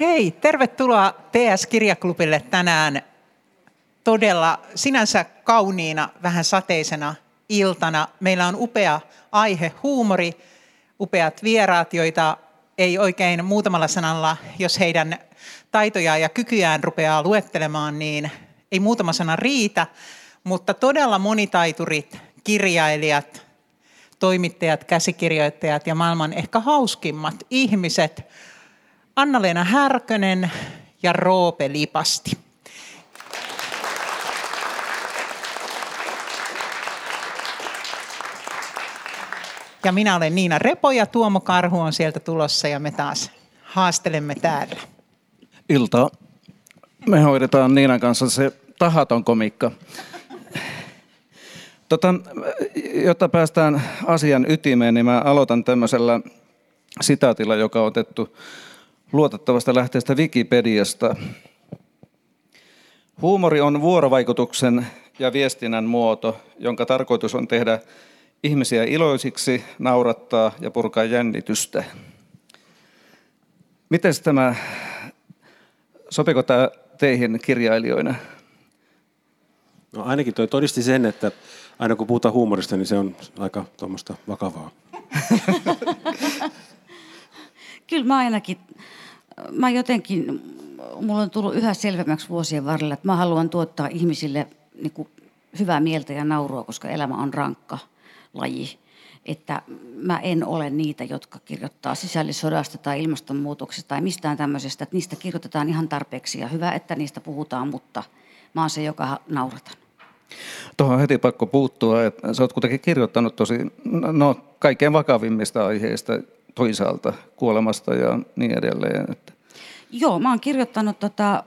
Hei, tervetuloa TS-kirjaklubille tänään todella sinänsä kauniina, vähän sateisena iltana. Meillä on upea aihe, huumori, upeat vieraat, joita ei oikein muutamalla sanalla, jos heidän taitojaan ja kykyään rupeaa luettelemaan, niin ei muutama sana riitä, mutta todella monitaiturit, kirjailijat, toimittajat, käsikirjoittajat ja maailman ehkä hauskimmat ihmiset, Anna-Leena Härkönen ja Roope Lipasti. Ja minä olen Niina Repo ja Tuomo Karhu on sieltä tulossa ja me taas haastelemme täällä. Ilta. Me hoidetaan Niinan kanssa se tahaton komikka. Tota, jotta päästään asian ytimeen, niin mä aloitan tämmöisellä sitaatilla, joka on otettu luotettavasta lähteestä Wikipediasta. Huumori on vuorovaikutuksen ja viestinnän muoto, jonka tarkoitus on tehdä ihmisiä iloisiksi, naurattaa ja purkaa jännitystä. Miten tämä, sopiko tämä teihin kirjailijoina? No ainakin toi todisti sen, että aina kun puhutaan huumorista, niin se on aika tuommoista vakavaa. Kyllä mä ainakin, mä jotenkin, mulla on tullut yhä selvemmäksi vuosien varrella, että mä haluan tuottaa ihmisille niin kuin hyvää mieltä ja naurua, koska elämä on rankka laji. Että mä en ole niitä, jotka kirjoittaa sisällissodasta tai ilmastonmuutoksesta tai mistään tämmöisestä. Että niistä kirjoitetaan ihan tarpeeksi ja hyvä, että niistä puhutaan, mutta mä oon se, joka nauratan. Tuohon on heti pakko puuttua, että sä oot kuitenkin kirjoittanut tosi, no kaikkein vakavimmista aiheista toisaalta, kuolemasta ja niin edelleen. Että. Joo, mä oon kirjoittanut tota,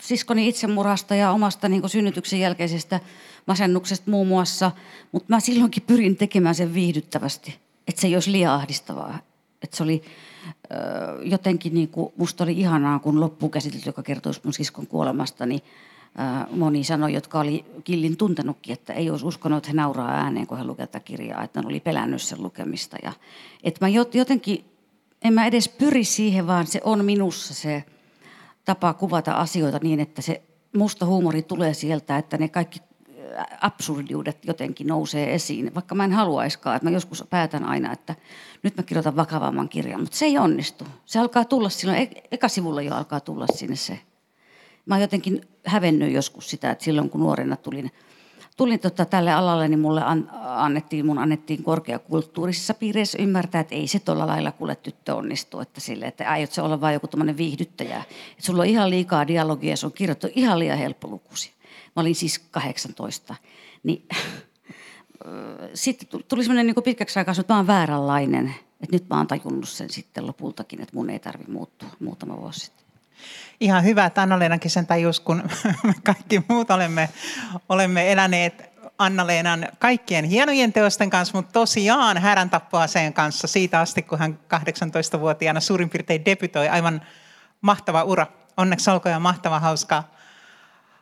siskoni itsemurhasta ja omasta niin synnytyksen jälkeisestä masennuksesta muun muassa, mutta mä silloinkin pyrin tekemään sen viihdyttävästi, että se ei olisi liian ahdistavaa. Että se oli jotenkin, niin kuin, musta oli ihanaa, kun loppukäsitelty, joka kertoisi mun siskon kuolemasta, niin moni sanoi, jotka oli Killin tuntenutkin, että ei olisi uskonut, että he nauraa ääneen, kun he lukevat tätä kirjaa, että ne oli pelännyt sen lukemista. Ja, että mä jotenkin, en mä edes pyri siihen, vaan se on minussa se tapa kuvata asioita niin, että se musta huumori tulee sieltä, että ne kaikki absurdiudet jotenkin nousee esiin, vaikka mä en haluaiskaan. Että mä joskus päätän aina, että nyt mä kirjoitan vakavamman kirjan, mutta se ei onnistu. Se alkaa tulla silloin, e- eka sivulla jo alkaa tulla sinne se mä oon jotenkin hävennyt joskus sitä, että silloin kun nuorena tulin, tulin tota tälle alalle, niin mulle an, annettiin, mun annettiin korkeakulttuurisissa piireissä ymmärtää, että ei se tuolla lailla kuule tyttö onnistu, että sille, että aiot se olla vain joku tämmöinen viihdyttäjä. Että sulla on ihan liikaa dialogia, se on kirjoittu ihan liian helppolukuisia. Mä olin siis 18. Niin, sitten tuli semmoinen niin pitkäksi aikaa, että mä oon vääränlainen. Että nyt mä oon tajunnut sen sitten lopultakin, että mun ei tarvi muuttua muutama vuosi sitten ihan hyvä, että Anna-Leenakin sen tajus, kun me kaikki muut olemme, olemme eläneet Anna-Leenan kaikkien hienojen teosten kanssa, mutta tosiaan härän tappoaseen kanssa siitä asti, kun hän 18-vuotiaana suurin piirtein debytoi. Aivan mahtava ura. Onneksi olkoon ja mahtava, hauska,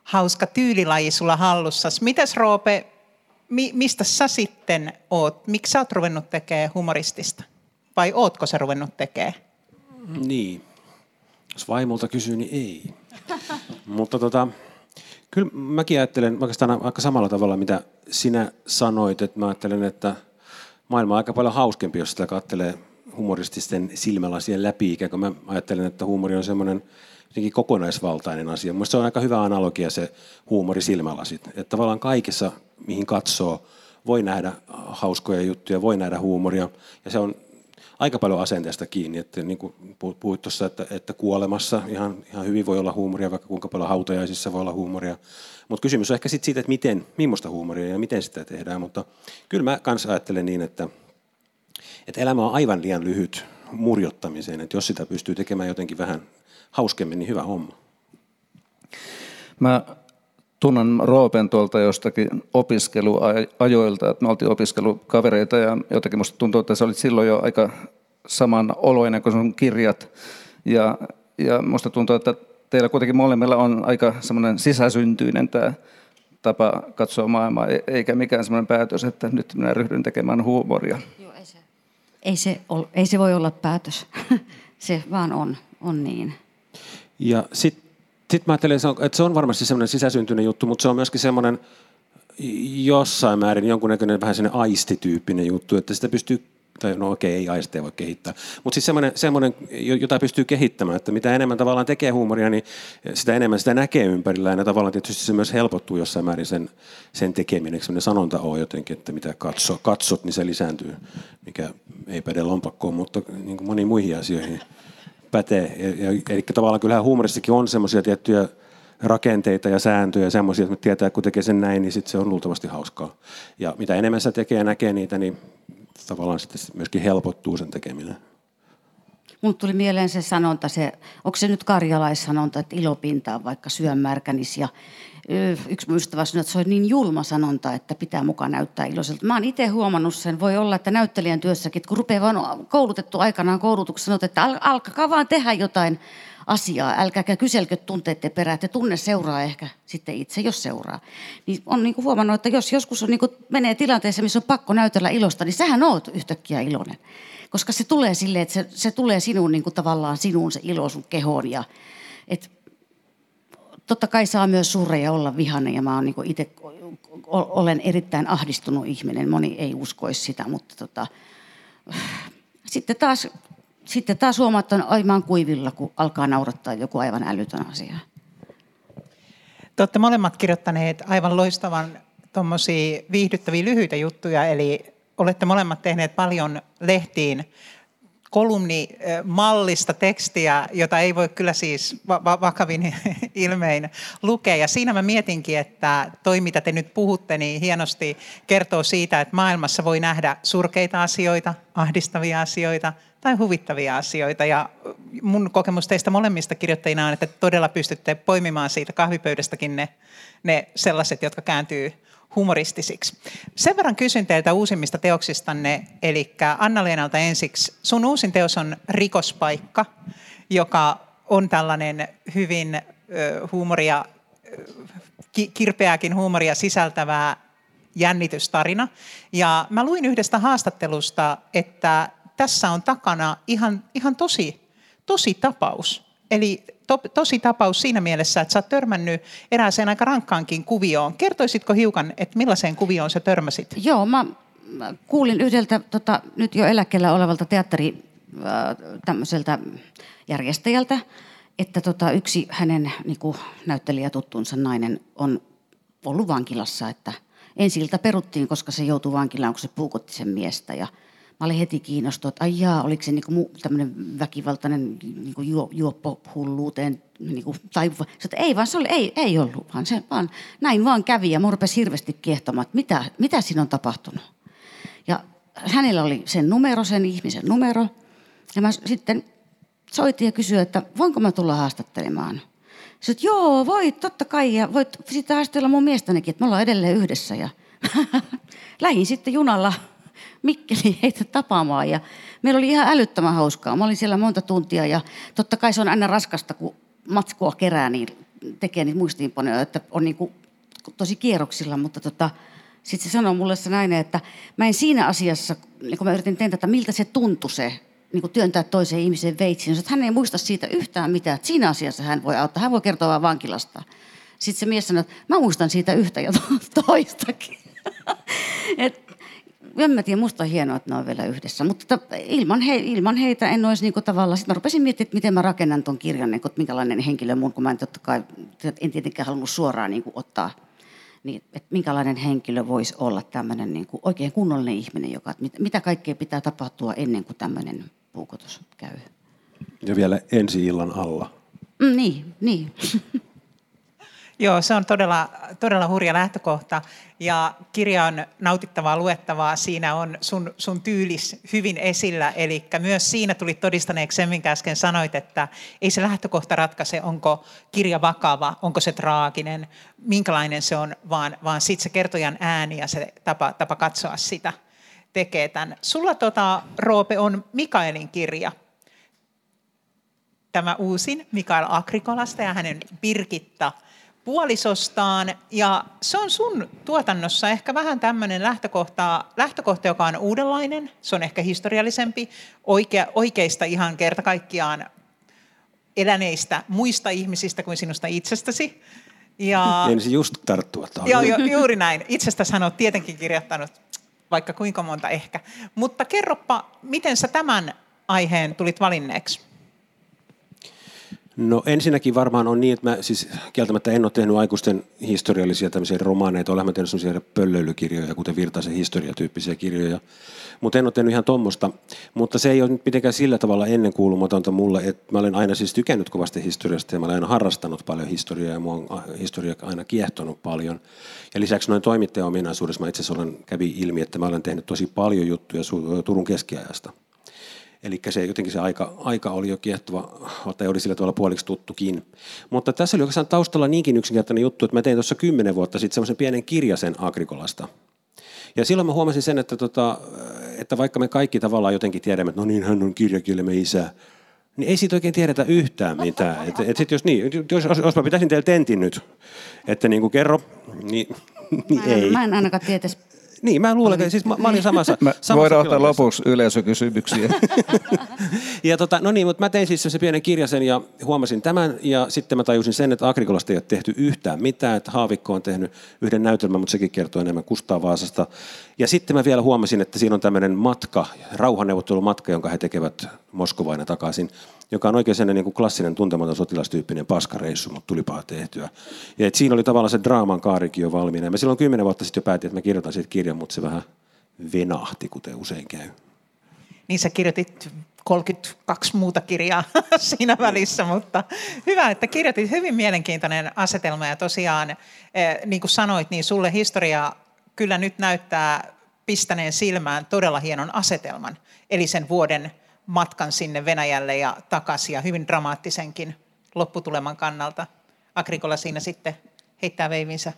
hauska tyylilaji sulla hallussa. Mites Roope, mi, mistä sä sitten oot? Miksi sä oot ruvennut tekemään humoristista? Vai ootko sä ruvennut tekemään? Niin, jos vaimolta kysyy, niin ei. Mutta tota, kyllä mäkin ajattelen oikeastaan aika samalla tavalla, mitä sinä sanoit, että mä ajattelen, että maailma on aika paljon hauskempi, jos sitä katselee humorististen silmälasien läpi, ikään kuin mä ajattelen, että huumori on semmoinen jotenkin kokonaisvaltainen asia. Mielestäni se on aika hyvä analogia se huumori silmälasit. Että tavallaan kaikessa, mihin katsoo, voi nähdä hauskoja juttuja, voi nähdä huumoria. Ja se on aika paljon asenteesta kiinni. Että niin kuin puhuit tuossa, että, että kuolemassa ihan, ihan hyvin voi olla huumoria, vaikka kuinka paljon hautajaisissa voi olla huumoria. Mutta kysymys on ehkä sit siitä, että miten, millaista huumoria ja miten sitä tehdään. Mutta kyllä mä kanssa ajattelen niin, että, että elämä on aivan liian lyhyt murjottamiseen. Että jos sitä pystyy tekemään jotenkin vähän hauskemmin, niin hyvä homma. Mä tunnen Roopen tuolta jostakin opiskeluajoilta, että me oltiin opiskelukavereita ja jotenkin musta tuntuu, että se oli silloin jo aika saman oloinen kuin sun kirjat. Ja, ja musta tuntuu, että teillä kuitenkin molemmilla on aika semmoinen sisäsyntyinen tämä tapa katsoa maailmaa, e-, eikä mikään semmoinen päätös, että nyt minä ryhdyn tekemään huumoria. Joo, ei se, ei se, ol, ei se voi olla päätös. se vaan on, on niin. Ja sitten sit mä ajattelen, että se on varmasti semmoinen sisäsyntyinen juttu, mutta se on myöskin semmoinen jossain määrin jonkunnäköinen vähän sellainen aistityyppinen juttu, että sitä pystyy tai no okei, ei aisteja voi kehittää. Mutta siis semmoinen, semmoinen, jota pystyy kehittämään, että mitä enemmän tavallaan tekee huumoria, niin sitä enemmän sitä näkee ympärillä. Ja tavallaan tietysti se myös helpottuu jossain määrin sen, sen tekeminen. Semmoinen sanonta on jotenkin, että mitä katso, katsot, niin se lisääntyy, mikä ei päde lompakkoon, mutta niin kuin moniin muihin asioihin pätee. Eli tavallaan kyllähän huumorissakin on semmoisia tiettyjä rakenteita ja sääntöjä ja semmoisia, että tietää, että kun tekee sen näin, niin sitten se on luultavasti hauskaa. Ja mitä enemmän se tekee ja näkee niitä, niin tavallaan sitten myöskin helpottuu sen tekeminen. Mun tuli mieleen se sanonta, se, onko se nyt karjalaissanonta, että ilopinta on vaikka syömärkänis ja yksi mun ystävä sanoi, että se on niin julma sanonta, että pitää mukaan näyttää iloiselta. Mä oon itse huomannut sen, voi olla, että näyttelijän työssäkin, että kun rupeaa vaan koulutettu aikanaan koulutuksessa, sanot, että al- alkakaa vaan tehdä jotain asiaa, älkääkä kyselkö tunteiden perään, että tunne seuraa ehkä sitten itse, jos seuraa. Niin on niin kuin huomannut, että jos joskus on niin kuin menee tilanteessa, missä on pakko näytellä ilosta, niin sähän oot yhtäkkiä iloinen. Koska se tulee silleen, että se, se tulee sinun niin kuin tavallaan sinun se ilo sun kehoon ja et, totta kai saa myös surre ja olla vihainen ja mä oon niin itse olen erittäin ahdistunut ihminen. Moni ei uskoisi sitä, mutta tota, sitten taas sitten taas huomaa, että on aivan kuivilla, kun alkaa naurattaa joku aivan älytön asia. Te olette molemmat kirjoittaneet aivan loistavan viihdyttäviä lyhyitä juttuja, eli olette molemmat tehneet paljon lehtiin kolumnimallista tekstiä, jota ei voi kyllä siis vakavin ilmein lukea. Ja siinä mä mietinkin, että toi mitä te nyt puhutte, niin hienosti kertoo siitä, että maailmassa voi nähdä surkeita asioita, ahdistavia asioita tai huvittavia asioita. Ja mun kokemus teistä molemmista kirjoittajina on, että todella pystytte poimimaan siitä kahvipöydästäkin ne, ne sellaiset, jotka kääntyy humoristisiksi. Sen verran kysyn teiltä uusimmista teoksistanne, eli Anna-Leenalta ensiksi. Sun uusin teos on Rikospaikka, joka on tällainen hyvin huumoria, kirpeääkin huumoria sisältävää jännitystarina. Ja mä luin yhdestä haastattelusta, että tässä on takana ihan, ihan tosi, tosi tapaus. Eli to, tosi tapaus siinä mielessä, että sä oot törmännyt erääseen aika rankkaankin kuvioon. Kertoisitko hiukan, että millaiseen kuvioon sä törmäsit? Joo, mä kuulin yhdeltä tota, nyt jo eläkkeellä olevalta teatteri äh, tämmöiseltä järjestäjältä, että tota, yksi hänen niin kuin, näyttelijätuttunsa nainen on ollut vankilassa, että ensiltä peruttiin, koska se joutui vankilaan, kun se puukotti sen miestä ja – mä olin heti kiinnostunut, että ai oliko se niinku tämmöinen väkivaltainen niinku juo, juoppohulluuteen niinku, tai että ei vaan se oli, ei, ei ollut, vaan se vaan näin vaan kävi ja mun rupesi hirveästi kiehtomaan, että mitä, mitä siinä on tapahtunut. Ja hänellä oli sen numero, sen ihmisen numero. Ja mä sitten soitin ja kysyin, että voinko mä tulla haastattelemaan. Sitten, että joo, voit, totta kai. Ja voit sitten haastatella mun miestänikin, että me ollaan edelleen yhdessä. Ja lähin sitten junalla Mikkeli heitä tapaamaan ja meillä oli ihan älyttömän hauskaa. Mä olin siellä monta tuntia ja totta kai se on aina raskasta, kun matskua kerää, niin tekee niitä muistiinpanoja, että on niin kuin tosi kierroksilla, mutta tota, sitten se sanoi mulle se näin, että mä en siinä asiassa, niin kun mä yritin tentata, miltä se tuntui se, niin kuin työntää toiseen ihmiseen veitsiin, että hän ei muista siitä yhtään mitään, että siinä asiassa hän voi auttaa, hän voi kertoa vain vankilasta. Sitten se mies sanoi, että mä muistan siitä yhtä ja toistakin. Et en mä tiedä, musta on hienoa, että ne on vielä yhdessä. Mutta ilman, he, ilman heitä en olisi niin tavallaan, sitten mä rupesin miettimään, että miten mä rakennan tuon kirjan, niin kuin, että minkälainen henkilö mun, kun mä en totta kai, en tietenkään halunnut suoraan niin kuin, ottaa, niin, että minkälainen henkilö voisi olla tämmöinen niin kuin, oikein kunnollinen ihminen, joka, että mit, mitä kaikkea pitää tapahtua ennen kuin tämmöinen puukotus käy. Ja vielä ensi illan alla. Mm, niin, niin. Joo, se on todella, todella hurja lähtökohta ja kirja on nautittavaa luettavaa. Siinä on sun, sun tyylis hyvin esillä, eli myös siinä tuli todistaneeksi sen, minkä äsken sanoit, että ei se lähtökohta ratkaise, onko kirja vakava, onko se traaginen, minkälainen se on, vaan, vaan sitten se kertojan ääni ja se tapa, tapa katsoa sitä tekee tämän. Sulla tota, Roope on Mikaelin kirja, tämä uusin Mikael Akrikolasta ja hänen Birgitta – puolisostaan. Ja se on sun tuotannossa ehkä vähän tämmöinen lähtökohta, lähtökohta, joka on uudenlainen. Se on ehkä historiallisempi, oikea, oikeista ihan kerta kaikkiaan eläneistä muista ihmisistä kuin sinusta itsestäsi. Ja, Ensin just tarttua tuohon. joo, jo, juuri näin. Itsestäsi hän on tietenkin kirjoittanut vaikka kuinka monta ehkä. Mutta kerropa, miten sä tämän aiheen tulit valinneeksi? No ensinnäkin varmaan on niin, että mä siis kieltämättä en ole tehnyt aikuisten historiallisia tämmöisiä romaaneita, olen mä tehnyt sellaisia pöllöilykirjoja, kuten Virtaisen historiatyyppisiä kirjoja, mutta en ole tehnyt ihan tuommoista. Mutta se ei ole nyt mitenkään sillä tavalla ennenkuulumatonta mulle, että mä olen aina siis tykännyt kovasti historiasta ja mä olen aina harrastanut paljon historiaa ja mua on historia aina kiehtonut paljon. Ja lisäksi noin toimittajan ominaisuudessa mä itse asiassa olen, kävi ilmi, että mä olen tehnyt tosi paljon juttuja Turun keskiajasta. Eli se jotenkin se aika, aika oli jo kiehtova, tai oli sillä tavalla puoliksi tuttukin. Mutta tässä oli oikeastaan taustalla niinkin yksinkertainen juttu, että mä tein tuossa kymmenen vuotta sitten semmoisen pienen kirjasen Agrikolasta. Ja silloin mä huomasin sen, että, tota, että vaikka me kaikki tavallaan jotenkin tiedämme, että no niin, hän on kirjakielemme isä, niin ei siitä oikein tiedetä yhtään mitään. Et, et sit jos, niin, jos, jos mä pitäisin teille tentin nyt, että niin kuin kerro, niin, niin Mä en, ei. mä en ainakaan tietäisi Niin, mä luulen, että siis mä, mä olin samassa, Me samassa voidaan ottaa lopuksi yleisökysymyksiä. Ja tota, no niin, mutta mä tein siis se pienen kirjasen ja huomasin tämän ja sitten mä tajusin sen, että Agrikolasta ei ole tehty yhtään mitään, että Haavikko on tehnyt yhden näytelmän, mutta sekin kertoo enemmän Kustaa Vaasasta. Ja sitten mä vielä huomasin, että siinä on tämmöinen matka, rauhanneuvottelumatka, jonka he tekevät Moskovaan ja takaisin, joka on oikein sellainen niin kuin klassinen tuntematon sotilastyyppinen paskareissu, mutta tulipa tehtyä. Ja et siinä oli tavallaan se draaman kaarikin jo valmiina. Ja mä silloin kymmenen vuotta sitten jo päätin, että mä kirjoitan siitä kirjan, mutta se vähän venahti, kuten usein käy. Niin sä kirjoitit 32 muuta kirjaa siinä välissä, mutta hyvä, että kirjoitit hyvin mielenkiintoinen asetelma ja tosiaan, eh, niin kuin sanoit, niin sulle historia kyllä nyt näyttää pistäneen silmään todella hienon asetelman, eli sen vuoden matkan sinne Venäjälle ja takaisin ja hyvin dramaattisenkin lopputuleman kannalta. Agrikola siinä sitten heittää veivinsä.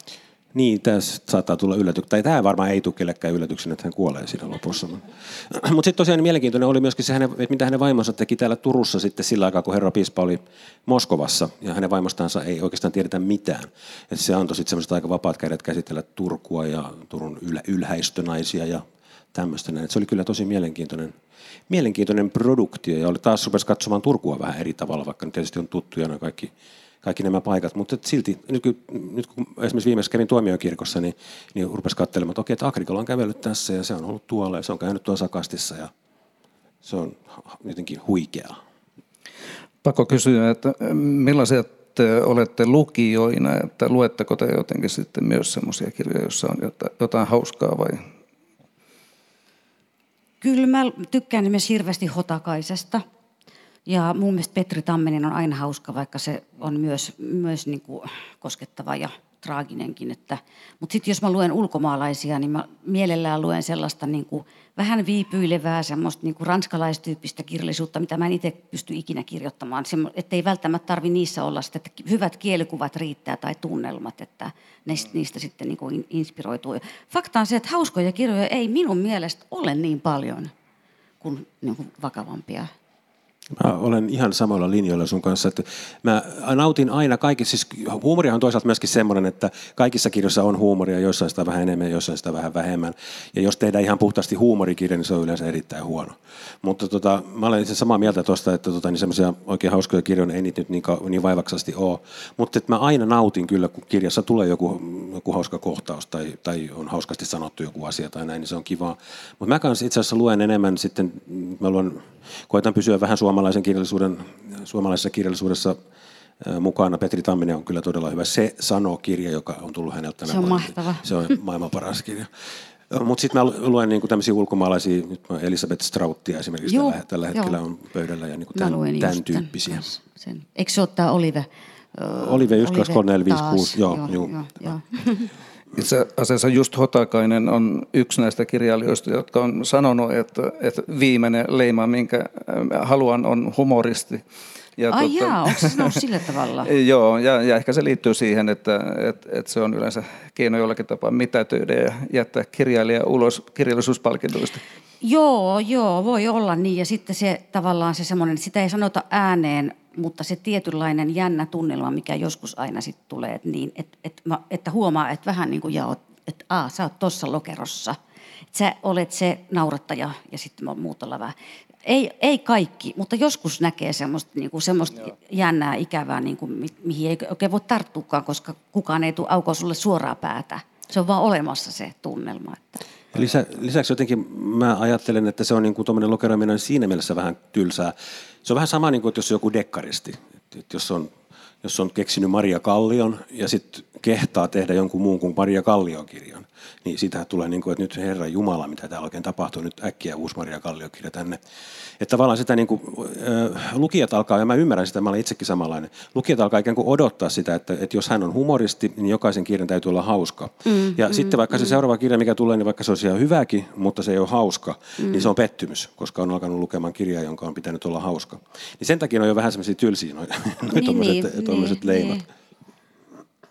Niin, tässä saattaa tulla yllätys. Tai tämä varmaan ei tule kellekään yllätyksenä, että hän kuolee siinä lopussa. Mutta sitten tosiaan mielenkiintoinen oli myöskin se, että mitä hänen vaimonsa teki täällä Turussa sitten sillä aikaa, kun herra Piispa oli Moskovassa. Ja hänen vaimostansa ei oikeastaan tiedetä mitään. Et se antoi sitten semmoiset aika vapaat kädet käsitellä Turkua ja Turun ylhäistönaisia ja tämmöistä. se oli kyllä tosi mielenkiintoinen, mielenkiintoinen produktio. Ja oli taas rupesi katsomaan Turkua vähän eri tavalla, vaikka nyt tietysti on tuttuja nämä kaikki kaikki nämä paikat, mutta silti nyt kun, nyt kun esimerkiksi viimeksi kävin tuomiokirkossa, niin, niin rupesi katselemaan, että okei, että Agrikola on kävellyt tässä ja se on ollut tuolla ja se on käynyt tuossa Sakastissa ja se on jotenkin huikeaa. Pakko kysyä, että millaisia te olette lukijoina, että luetteko te jotenkin sitten myös semmoisia kirjoja, joissa on jotain, jotain hauskaa vai? Kyllä mä tykkään esimerkiksi hirveästi Hotakaisesta. Ja mun mielestä Petri Tamminen on aina hauska, vaikka se on myös, myös niin kuin koskettava ja traaginenkin. Että, mutta sitten jos mä luen ulkomaalaisia, niin mä mielellään luen sellaista niin kuin vähän viipyilevää, semmoista niin kuin ranskalaistyyppistä kirjallisuutta, mitä mä en itse pysty ikinä kirjoittamaan. Että ei välttämättä tarvi niissä olla sitä, että hyvät kielikuvat riittää tai tunnelmat, että niistä, niistä sitten niin kuin inspiroituu. Fakta on se, että hauskoja kirjoja ei minun mielestä ole niin paljon kuin, niin kuin vakavampia. Mä olen ihan samalla linjoilla sun kanssa, että mä nautin aina kaikissa, siis huumorihan on toisaalta myöskin semmoinen, että kaikissa kirjoissa on huumoria, joissain sitä vähän enemmän, joissain sitä vähän vähemmän. Ja jos tehdään ihan puhtaasti huumorikirja, niin se on yleensä erittäin huono. Mutta tota, mä olen itse samaa mieltä tuosta, että tota, niin semmoisia oikein hauskoja kirjoja ei nyt niin, ka- niin vaivaksasti ole. Mutta mä aina nautin kyllä, kun kirjassa tulee joku, joku hauska kohtaus tai, tai on hauskasti sanottu joku asia tai näin, niin se on kivaa. Mutta mä kanssa itse asiassa luen enemmän sitten, mä luen, koitan pysyä vähän suomalaisen kirjallisuuden, suomalaisessa kirjallisuudessa mukana. Petri Tamminen on kyllä todella hyvä. Se sanoo kirja, joka on tullut häneltä tänä Se on vuonna. mahtava. Se on maailman paras kirja. Mutta sitten mä luen niinku tämmöisiä ulkomaalaisia, nyt mä Elisabeth Strauttia esimerkiksi Joo, tällä, tällä hetkellä on pöydällä ja niinku Mä tämän, tämän tyyppisiä. kanssa Sen. Eikö se ole tämä Olive? Olive 1, 2, 3, 4, 5, taas. 6, joo, joo, joo. joo, joo. Itse asiassa just Hotakainen on yksi näistä kirjailijoista, jotka on sanonut, että, että viimeinen leima, minkä äh, haluan, on humoristi. Ja Ai jaa, onko se sillä tavalla? Joo, ja, ja ehkä se liittyy siihen, että, että, että se on yleensä keino jollakin tapaa mitätöidä ja jättää kirjailija ulos kirjallisuuspalkintoista. Joo, joo, voi olla niin. Ja sitten se tavallaan se semmoinen, sitä ei sanota ääneen, mutta se tietynlainen jännä tunnelma, mikä joskus aina sitten tulee, että, niin, että, että, että huomaa, että vähän niin kuin jaot, että aa, sä oot tuossa lokerossa. että sä olet se naurattaja ja sitten muut ollaan vähän. Ei, ei kaikki, mutta joskus näkee semmoista, niin kuin semmoista jännää, ikävää, niin kuin, mihin ei oikein voi tarttuakaan, koska kukaan ei tule aukoa sulle suoraa päätä. Se on vaan olemassa se tunnelma. Että. Lisä, lisäksi jotenkin mä ajattelen, että se on niin tuommoinen siinä mielessä vähän tylsää. Se on vähän sama niin kuin, että jos on joku dekkaristi. Että jos on jos on keksinyt Maria Kallion ja sitten kehtaa tehdä jonkun muun kuin Maria Kallion kirjan, niin siitä tulee niin kuin, että nyt Herra Jumala, mitä täällä oikein tapahtuu, nyt äkkiä uusi Maria Kallion kirja tänne. Että tavallaan sitä niin kuin, lukijat alkaa, ja mä ymmärrän sitä, mä olen itsekin samanlainen, lukijat alkaa ikään kuin odottaa sitä, että, että jos hän on humoristi, niin jokaisen kirjan täytyy olla hauska. Mm, ja mm, sitten vaikka mm. se seuraava kirja, mikä tulee, niin vaikka se olisi ihan hyväkin, mutta se ei ole hauska, mm. niin se on pettymys, koska on alkanut lukemaan kirjaa, jonka on pitänyt olla hauska. Niin sen takia on jo vähän semmoisia tylsiä noin niin, tuommoiset niin, leimat. Niin.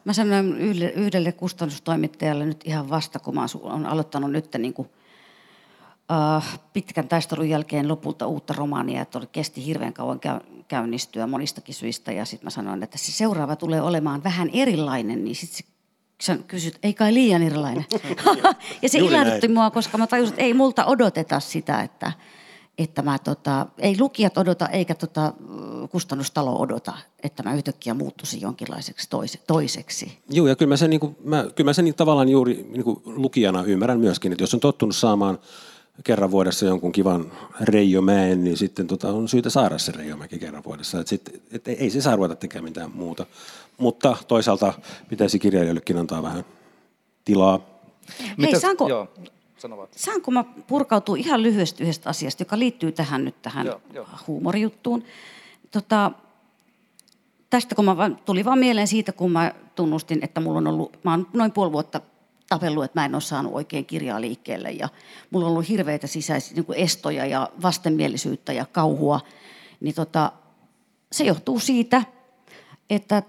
Mä sanoin yhdelle, yhdelle kustannustoimittajalle nyt ihan vasta, kun mä olen aloittanut nyt niin kuin, uh, pitkän taistelun jälkeen lopulta uutta romaania, että oli, kesti hirveän kauan käy, käynnistyä monistakin syistä. Ja sitten mä sanoin, että se seuraava tulee olemaan vähän erilainen, niin sitten sä kysyt, ei kai liian erilainen. ja se ilahdutti mua, koska mä tajusin, että ei multa odoteta sitä, että, että mä tota, ei lukijat odota eikä tota, kustannustalo odota, että mä yhtäkkiä muuttuisin jonkinlaiseksi toise, toiseksi. Joo, ja kyllä mä sen, niin kuin, mä, kyllä mä sen niin tavallaan juuri niin kuin lukijana ymmärrän myöskin, että jos on tottunut saamaan kerran vuodessa jonkun kivan reijomäen, niin sitten tota, on syytä saada se reijomäki kerran vuodessa. Et sit, et ei se saa ruveta tekemään mitään muuta. Mutta toisaalta pitäisi kirjailijoillekin antaa vähän tilaa. Hei, Mitä, saanko, joo. Saanko mä purkautua ihan lyhyesti yhdestä asiasta, joka liittyy tähän nyt tähän joo, joo. huumorijuttuun. Tota, tästä kun mä tuli vaan mieleen siitä, kun mä tunnustin, että mulla on ollut, mä oon noin puoli vuotta tapellut, että mä en ole saanut oikein kirjaa liikkeelle ja mulla on ollut hirveitä sisäisiä niin estoja ja vastenmielisyyttä ja kauhua. Niin tota, se johtuu siitä, että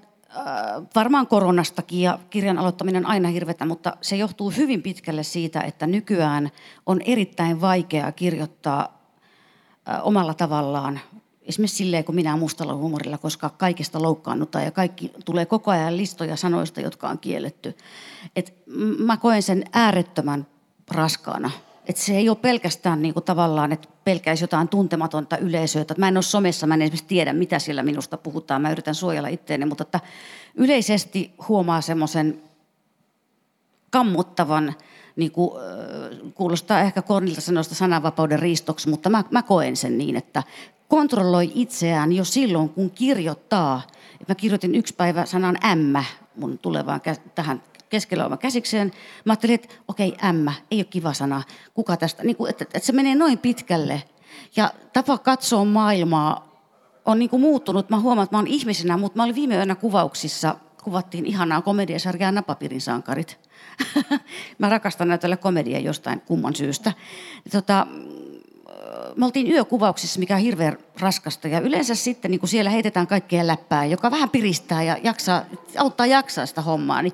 varmaan koronastakin ja kirjan aloittaminen aina hirvetä, mutta se johtuu hyvin pitkälle siitä, että nykyään on erittäin vaikeaa kirjoittaa äh, omalla tavallaan, esimerkiksi silleen kuin minä mustalla huumorilla, koska kaikesta loukkaannutaan ja kaikki tulee koko ajan listoja sanoista, jotka on kielletty. Et mä koen sen äärettömän raskaana että se ei ole pelkästään niin kuin tavallaan, että pelkäisi jotain tuntematonta yleisöä. Mä en ole somessa, mä en esimerkiksi tiedä, mitä siellä minusta puhutaan. Mä yritän suojella itteeni, mutta että yleisesti huomaa semmoisen kammuttavan, niin kuin, kuulostaa ehkä Kornilta sanoista sananvapauden riistoksi, mutta mä, mä koen sen niin, että kontrolloi itseään jo silloin, kun kirjoittaa. Mä kirjoitin yksi päivä sanan ämmä mun tulevaan tähän keskellä oma käsikseen. Mä ajattelin, että okei, ämmä, ei ole kiva sana. Kuka tästä, niin kuin, että, että se menee noin pitkälle. Ja tapa katsoa maailmaa on niin kuin muuttunut. Mä huomaan, että mä oon ihmisenä, mutta mä olin viime yönä kuvauksissa, kuvattiin ihanaa komediasarjaa Napapirin sankarit. mä rakastan näytellä komediaa jostain kumman syystä. Tota, me oltiin yökuvauksissa, mikä on hirveän raskasta. Ja yleensä sitten niin siellä heitetään kaikkea läppää, joka vähän piristää ja jaksaa, auttaa jaksaa sitä hommaa. Niin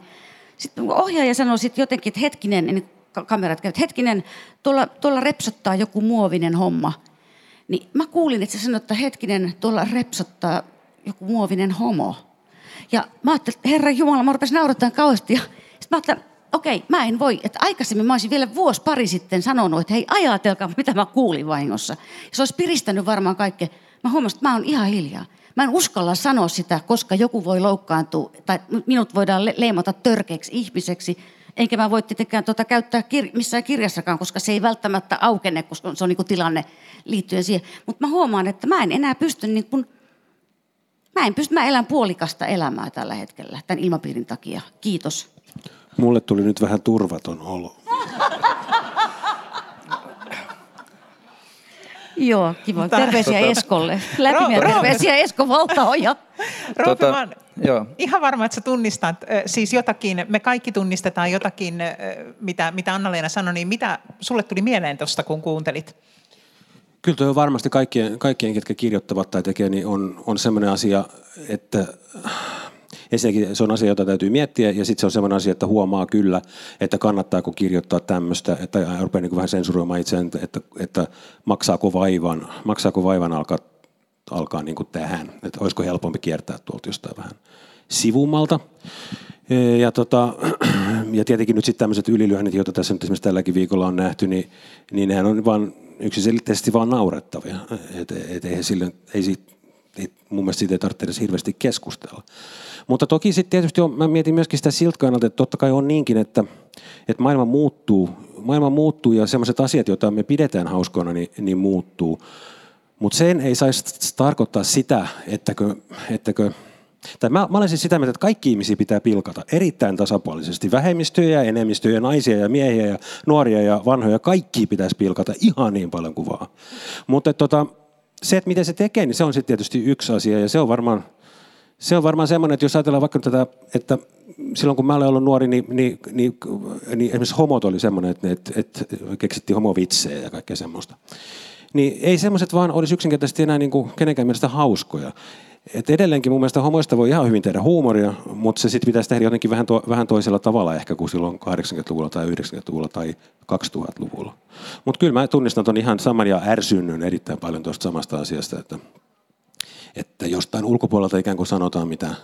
sitten ohjaaja sanoi sitten jotenkin, että hetkinen, niin kamerat käyvät, hetkinen, tuolla, tuolla repsottaa joku muovinen homma. Niin mä kuulin, että se sanoi, että hetkinen, tuolla repsottaa joku muovinen homo. Ja mä ajattelin, että herra Jumala, mä rupesin naurattaa kauheasti. Ja sitten mä ajattelin, okei, mä en voi, että aikaisemmin mä olisin vielä vuosi pari sitten sanonut, että hei ajatelkaa, mitä mä kuulin vahingossa. Ja se olisi piristänyt varmaan kaikkea. Mä huomasin, että mä oon ihan hiljaa. Mä en uskalla sanoa sitä, koska joku voi loukkaantua tai minut voidaan le- leimata törkeäksi ihmiseksi. Enkä mä voi tietenkään tuota käyttää kir- missään kirjassakaan, koska se ei välttämättä aukene, koska se on niin tilanne liittyen siihen. Mutta mä huomaan, että mä en enää pysty niin Mä en pysty, mä elän puolikasta elämää tällä hetkellä tämän ilmapiirin takia. Kiitos. Mulle tuli nyt vähän turvaton olo. Joo, kiva. Terveisiä tota, Eskolle. Lämpimiä Ro- terveisiä Esko Valtaoja. Roope, tota, joo. ihan varma, että sä tunnistat siis jotakin, me kaikki tunnistetaan jotakin, mitä, mitä Anna-Leena sanoi, niin mitä sulle tuli mieleen tuosta, kun kuuntelit? Kyllä tuo on varmasti kaikkien, kaikkien, ketkä kirjoittavat tai tekee, niin on, on sellainen asia, että ensinnäkin se on asia, jota täytyy miettiä, ja sitten se on sellainen asia, että huomaa kyllä, että kannattaako kirjoittaa tämmöistä, että rupeaa niin vähän sensuroimaan itseään, että, että, maksaako vaivan, maksaako vaivan alkaa, alkaa niin kuin tähän, että olisiko helpompi kiertää tuolta jostain vähän sivummalta. Ja tota, ja tietenkin nyt sitten tämmöiset ylilyönnit, joita tässä nyt esimerkiksi tälläkin viikolla on nähty, niin, niin nehän on vaan yksiselitteisesti vaan naurettavia. Et, et, ei, sille, ei, siitä, mun mielestä siitä ei tarvitse edes hirveästi keskustella. Mutta toki sitten tietysti on, mä mietin myöskin sitä siltä kannalta, että totta kai on niinkin, että, että maailma muuttuu, maailma muuttuu ja sellaiset asiat, joita me pidetään hauskoina, niin, niin muuttuu. Mutta sen ei saisi tarkoittaa sitä, ettäkö, ettäkö tai mä, mä olen siis sitä mieltä, että kaikki ihmisiä pitää pilkata erittäin tasapuolisesti. Vähemmistöjä enemmistöjä, naisia ja miehiä ja nuoria ja vanhoja, kaikki pitäisi pilkata ihan niin paljon kuin vaan. Mutta tota, se, että miten se tekee, niin se on sitten tietysti yksi asia ja se on varmaan, se on varmaan semmoinen, että jos ajatellaan vaikka tätä, että silloin kun mä olen ollut nuori, niin, niin, niin, niin esimerkiksi homot oli semmoinen, että, että, että keksittiin homovitsejä ja kaikkea semmoista. Niin ei semmoiset vaan olisi yksinkertaisesti enää niin kuin kenenkään mielestä hauskoja. Et edelleenkin mun mielestä homoista voi ihan hyvin tehdä huumoria, mutta se sitten pitäisi tehdä jotenkin vähän, to, vähän toisella tavalla ehkä kuin silloin 80-luvulla tai 90-luvulla tai 2000-luvulla. Mutta kyllä mä tunnistan ton ihan saman ja ärsynnyn erittäin paljon tuosta samasta asiasta, että, että jostain ulkopuolelta ikään kuin sanotaan, mitä,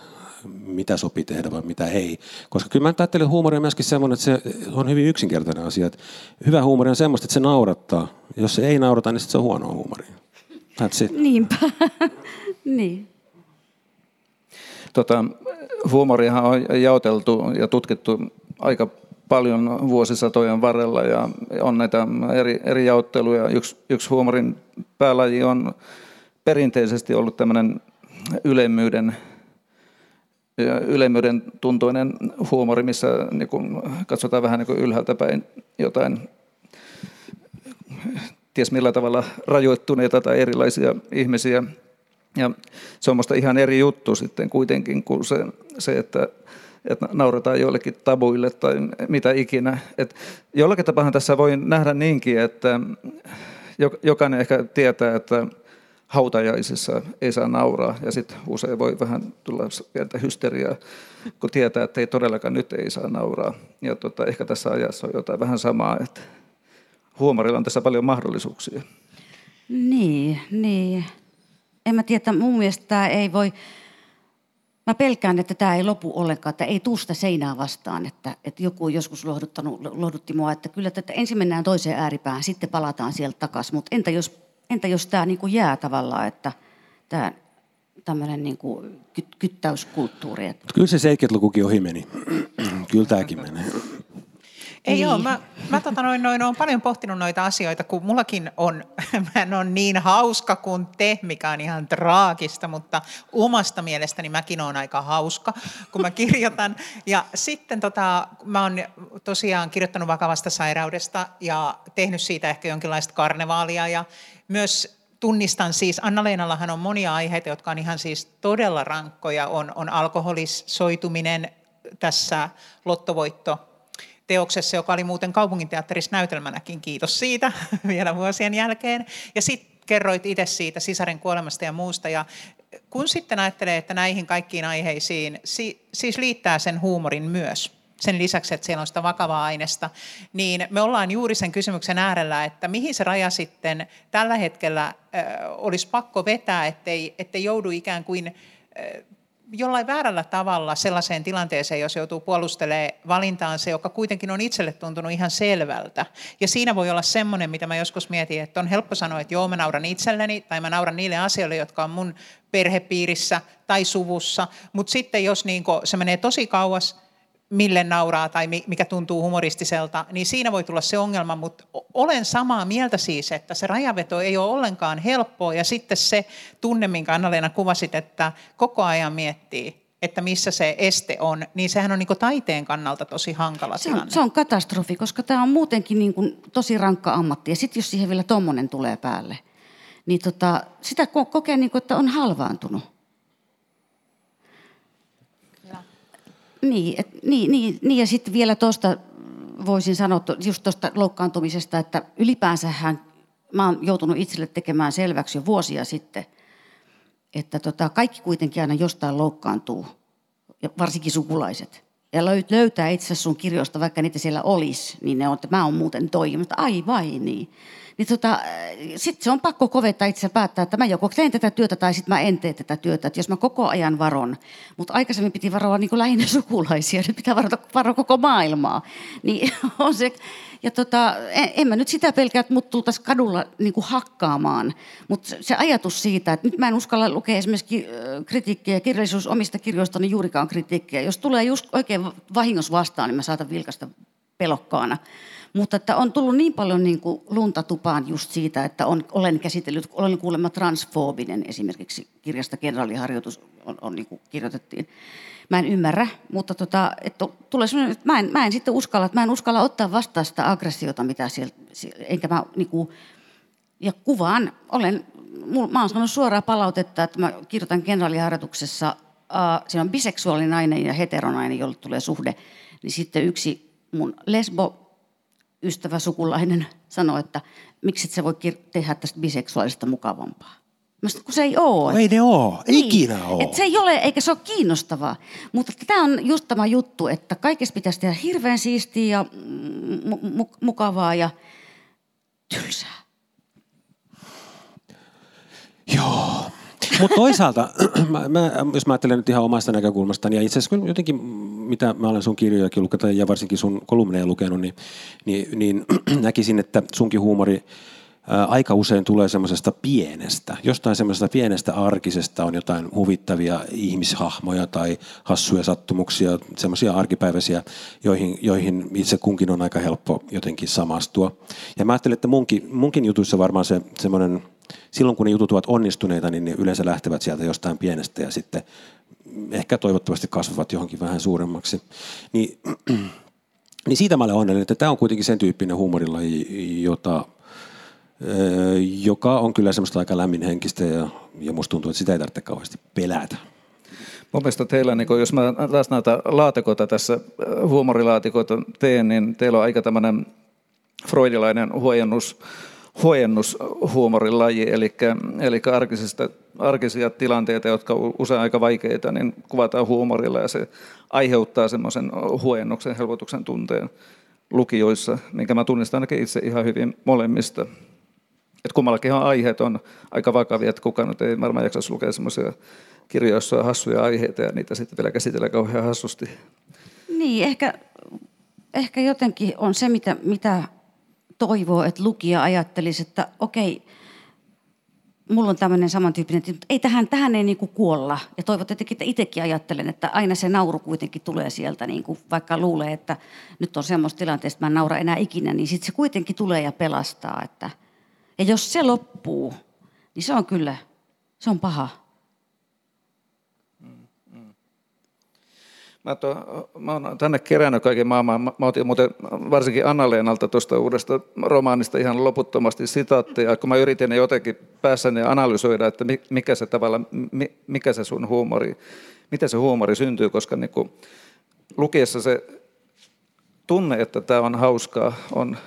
mitä sopii tehdä vai mitä ei. Koska kyllä mä ajattelen, että huumori on myöskin semmoinen, että se on hyvin yksinkertainen asia. Että hyvä huumori on semmoista, että se naurattaa. Jos se ei naurata, niin se on huonoa huumoria. Niinpä. niin. Tota, huumorihan on jaoteltu ja tutkittu aika paljon vuosisatojen varrella ja on näitä eri, eri jaotteluja. Yksi, yksi huumorin päälaji on perinteisesti ollut tämmöinen ylemmyyden, ylemmyyden tuntoinen huumori, missä niin kun katsotaan vähän niin ylhäältä päin jotain ties millä tavalla rajoittuneita tai erilaisia ihmisiä. Ja se on minusta ihan eri juttu sitten kuitenkin kuin se, se että, että nauretaan joillekin tabuille tai mitä ikinä. Et jollakin tapaa tässä voi nähdä niinkin, että jokainen ehkä tietää, että hautajaisissa ei saa nauraa ja sitten usein voi vähän tulla pientä hysteriaa, kun tietää, että ei todellakaan nyt ei saa nauraa. Ja tota, ehkä tässä ajassa on jotain vähän samaa, että huumorilla on tässä paljon mahdollisuuksia. Niin, niin en mä tiedä, mun mielestä tämä ei voi, mä pelkään, että tämä ei lopu ollenkaan, että ei tuusta seinää vastaan, että, että joku on joskus lohdutti mua, että kyllä että ensin mennään toiseen ääripään, sitten palataan sieltä takaisin, mutta entä jos, entä jos tämä niin jää tavallaan, että tämä tämmöinen niin kuin kyttäyskulttuuri. Kyllä se 70-lukukin ohi meni. Kyllä tämäkin menee. Ei niin. joo, mä, mä tota noin, noin, olen paljon pohtinut noita asioita, kun mullakin on, mä en ole niin hauska kuin te, mikä on ihan traagista, mutta omasta mielestäni mäkin olen aika hauska, kun mä kirjoitan. Ja sitten tota, mä oon tosiaan kirjoittanut vakavasta sairaudesta ja tehnyt siitä ehkä jonkinlaista karnevaalia ja myös tunnistan siis, Anna-Leenallahan on monia aiheita, jotka on ihan siis todella rankkoja. On, on alkoholisoituminen tässä lottovoitto teoksessa, joka oli muuten kaupunginteatterissa näytelmänäkin, kiitos siitä vielä vuosien jälkeen. Ja sitten kerroit itse siitä sisaren kuolemasta ja muusta. Ja kun sitten ajattelee, että näihin kaikkiin aiheisiin siis liittää sen huumorin myös, sen lisäksi, että siellä on sitä vakavaa aineesta, niin me ollaan juuri sen kysymyksen äärellä, että mihin se raja sitten tällä hetkellä olisi pakko vetää, ettei, ettei joudu ikään kuin jollain väärällä tavalla sellaiseen tilanteeseen, jos joutuu puolustelemaan valintaansa, joka kuitenkin on itselle tuntunut ihan selvältä. Ja siinä voi olla semmoinen, mitä mä joskus mietin, että on helppo sanoa, että joo, mä nauran itselleni tai mä nauran niille asioille, jotka on mun perhepiirissä tai suvussa. Mutta sitten jos niin se menee tosi kauas, mille nauraa tai mikä tuntuu humoristiselta, niin siinä voi tulla se ongelma, mutta olen samaa mieltä siis, että se rajaveto ei ole ollenkaan helppoa. Ja sitten se tunne, minkä Anna-Leena kuvasit, että koko ajan miettii, että missä se este on, niin sehän on niin taiteen kannalta tosi hankala se on, Se on katastrofi, koska tämä on muutenkin niin kuin tosi rankka ammatti. Ja sitten jos siihen vielä tommonen tulee päälle, niin tota, sitä kokee niin kuin, että on halvaantunut. Niin, et, niin, niin, niin ja sitten vielä tuosta voisin sanoa, just tuosta loukkaantumisesta, että ylipäänsähän mä oon joutunut itselle tekemään selväksi jo vuosia sitten, että tota, kaikki kuitenkin aina jostain loukkaantuu, ja varsinkin sukulaiset. Ja löytää itse sun kirjoista, vaikka niitä siellä olisi, niin ne on, että mä oon muuten toi, mutta ai vai niin. Niin tota, sitten se on pakko kovettaa itse päättää, että mä joko teen tätä työtä tai sitten mä en tee tätä työtä. Että jos mä koko ajan varon, mutta aikaisemmin piti varoa niin lähinnä sukulaisia, nyt pitää varoa, varoa koko maailmaa. Niin on se, ja tota, en, en mä nyt sitä pelkää, että mut tultaisiin kadulla niin kuin hakkaamaan. Mutta se ajatus siitä, että nyt mä en uskalla lukea esimerkiksi kritiikkiä, kirjallisuus omista kirjoistani juurikaan kritiikkiä. Jos tulee just oikein vahingossa vastaan, niin mä saatan vilkasta pelokkaana. Mutta että on tullut niin paljon niin kuin lunta tupaan just siitä, että on, olen käsitellyt, olen kuulemma transfoobinen esimerkiksi kirjasta kenraaliharjoitus on, on niin kuin kirjoitettiin. Mä en ymmärrä, mutta tota, että tulee että mä en, mä en sitten uskalla, että mä en uskalla ottaa vastaan sitä aggressiota, mitä sieltä, enkä mä niin kuin, ja kuvaan, olen, mä oon sanonut suoraa palautetta, että mä kirjoitan kenraaliharjoituksessa, uh, siinä on biseksuaalinainen ja heteronainen, jolle tulee suhde, niin sitten yksi mun lesbo ystävä sukulainen sanoi, että miksi et sä voi tehdä tästä biseksuaalista mukavampaa. Mä sanoin, kun se ei ole. Ei ne ole, niin, ikinä ole. Et se ei ole, eikä se ole kiinnostavaa. Mutta tämä on just tämä juttu, että kaikessa pitäisi tehdä hirveän siistiä ja mu- mukavaa ja tylsää. Joo. Mutta toisaalta, mä, mä, jos mä ajattelen nyt ihan omasta näkökulmasta, niin itse asiassa jotenkin, mitä mä olen sun kirjojakin lukenut ja varsinkin sun kolumneja lukenut, niin, niin, niin näkisin, että sunkin huumori aika usein tulee semmoisesta pienestä, jostain semmoisesta pienestä arkisesta on jotain huvittavia ihmishahmoja tai hassuja sattumuksia, semmoisia arkipäiväisiä, joihin, joihin itse kunkin on aika helppo jotenkin samastua. Ja mä ajattelen, että munkin, munkin jutuissa varmaan se semmoinen, silloin kun ne jutut ovat onnistuneita, niin ne yleensä lähtevät sieltä jostain pienestä ja sitten ehkä toivottavasti kasvavat johonkin vähän suuremmaksi. Niin, niin siitä mä olen onnellinen, että tämä on kuitenkin sen tyyppinen huumorilaji, jota joka on kyllä semmoista aika lämminhenkistä ja, ja musta tuntuu, että sitä ei tarvitse kauheasti pelätä. Mun mielestä teillä, niin jos mä taas näitä laatikoita tässä, huumorilaatikoita teen, niin teillä on aika tämmöinen freudilainen huojennus, huojennushuumorin laji, eli, eli arkisista, arkisia tilanteita, jotka on usein aika vaikeita, niin kuvataan huumorilla ja se aiheuttaa semmoisen huojennuksen, helpotuksen tunteen lukijoissa, minkä mä tunnistan ainakin itse ihan hyvin molemmista. Että kummallakin aiheet on aika vakavia, että kukaan nyt ei varmaan jaksaisi lukea semmoisia kirjoja, joissa on hassuja aiheita ja niitä sitten vielä käsitellä kauhean hassusti. Niin, ehkä, ehkä jotenkin on se, mitä, mitä toivoo, että lukija ajattelisi, että okei, mulla on tämmöinen samantyyppinen, mutta ei tähän, tähän ei niinku kuolla. Ja toivot jotenkin, että itsekin ajattelen, että aina se nauru kuitenkin tulee sieltä, niinku, vaikka luulee, että nyt on semmoista tilanteesta, että mä en naura enää ikinä, niin sitten se kuitenkin tulee ja pelastaa. Että, ja jos se loppuu, niin se on kyllä, se on paha. Mä, to, mä oon tänne kerännyt kaiken maailman. Mä, otin muuten varsinkin Anna-Leenalta tuosta uudesta romaanista ihan loputtomasti sitaatteja, kun mä yritin ne jotenkin päässäni analysoida, että mikä se tavalla, mikä se sun huumori, miten se huumori syntyy, koska niin kuin, lukiessa se tunne, että tämä on hauskaa, on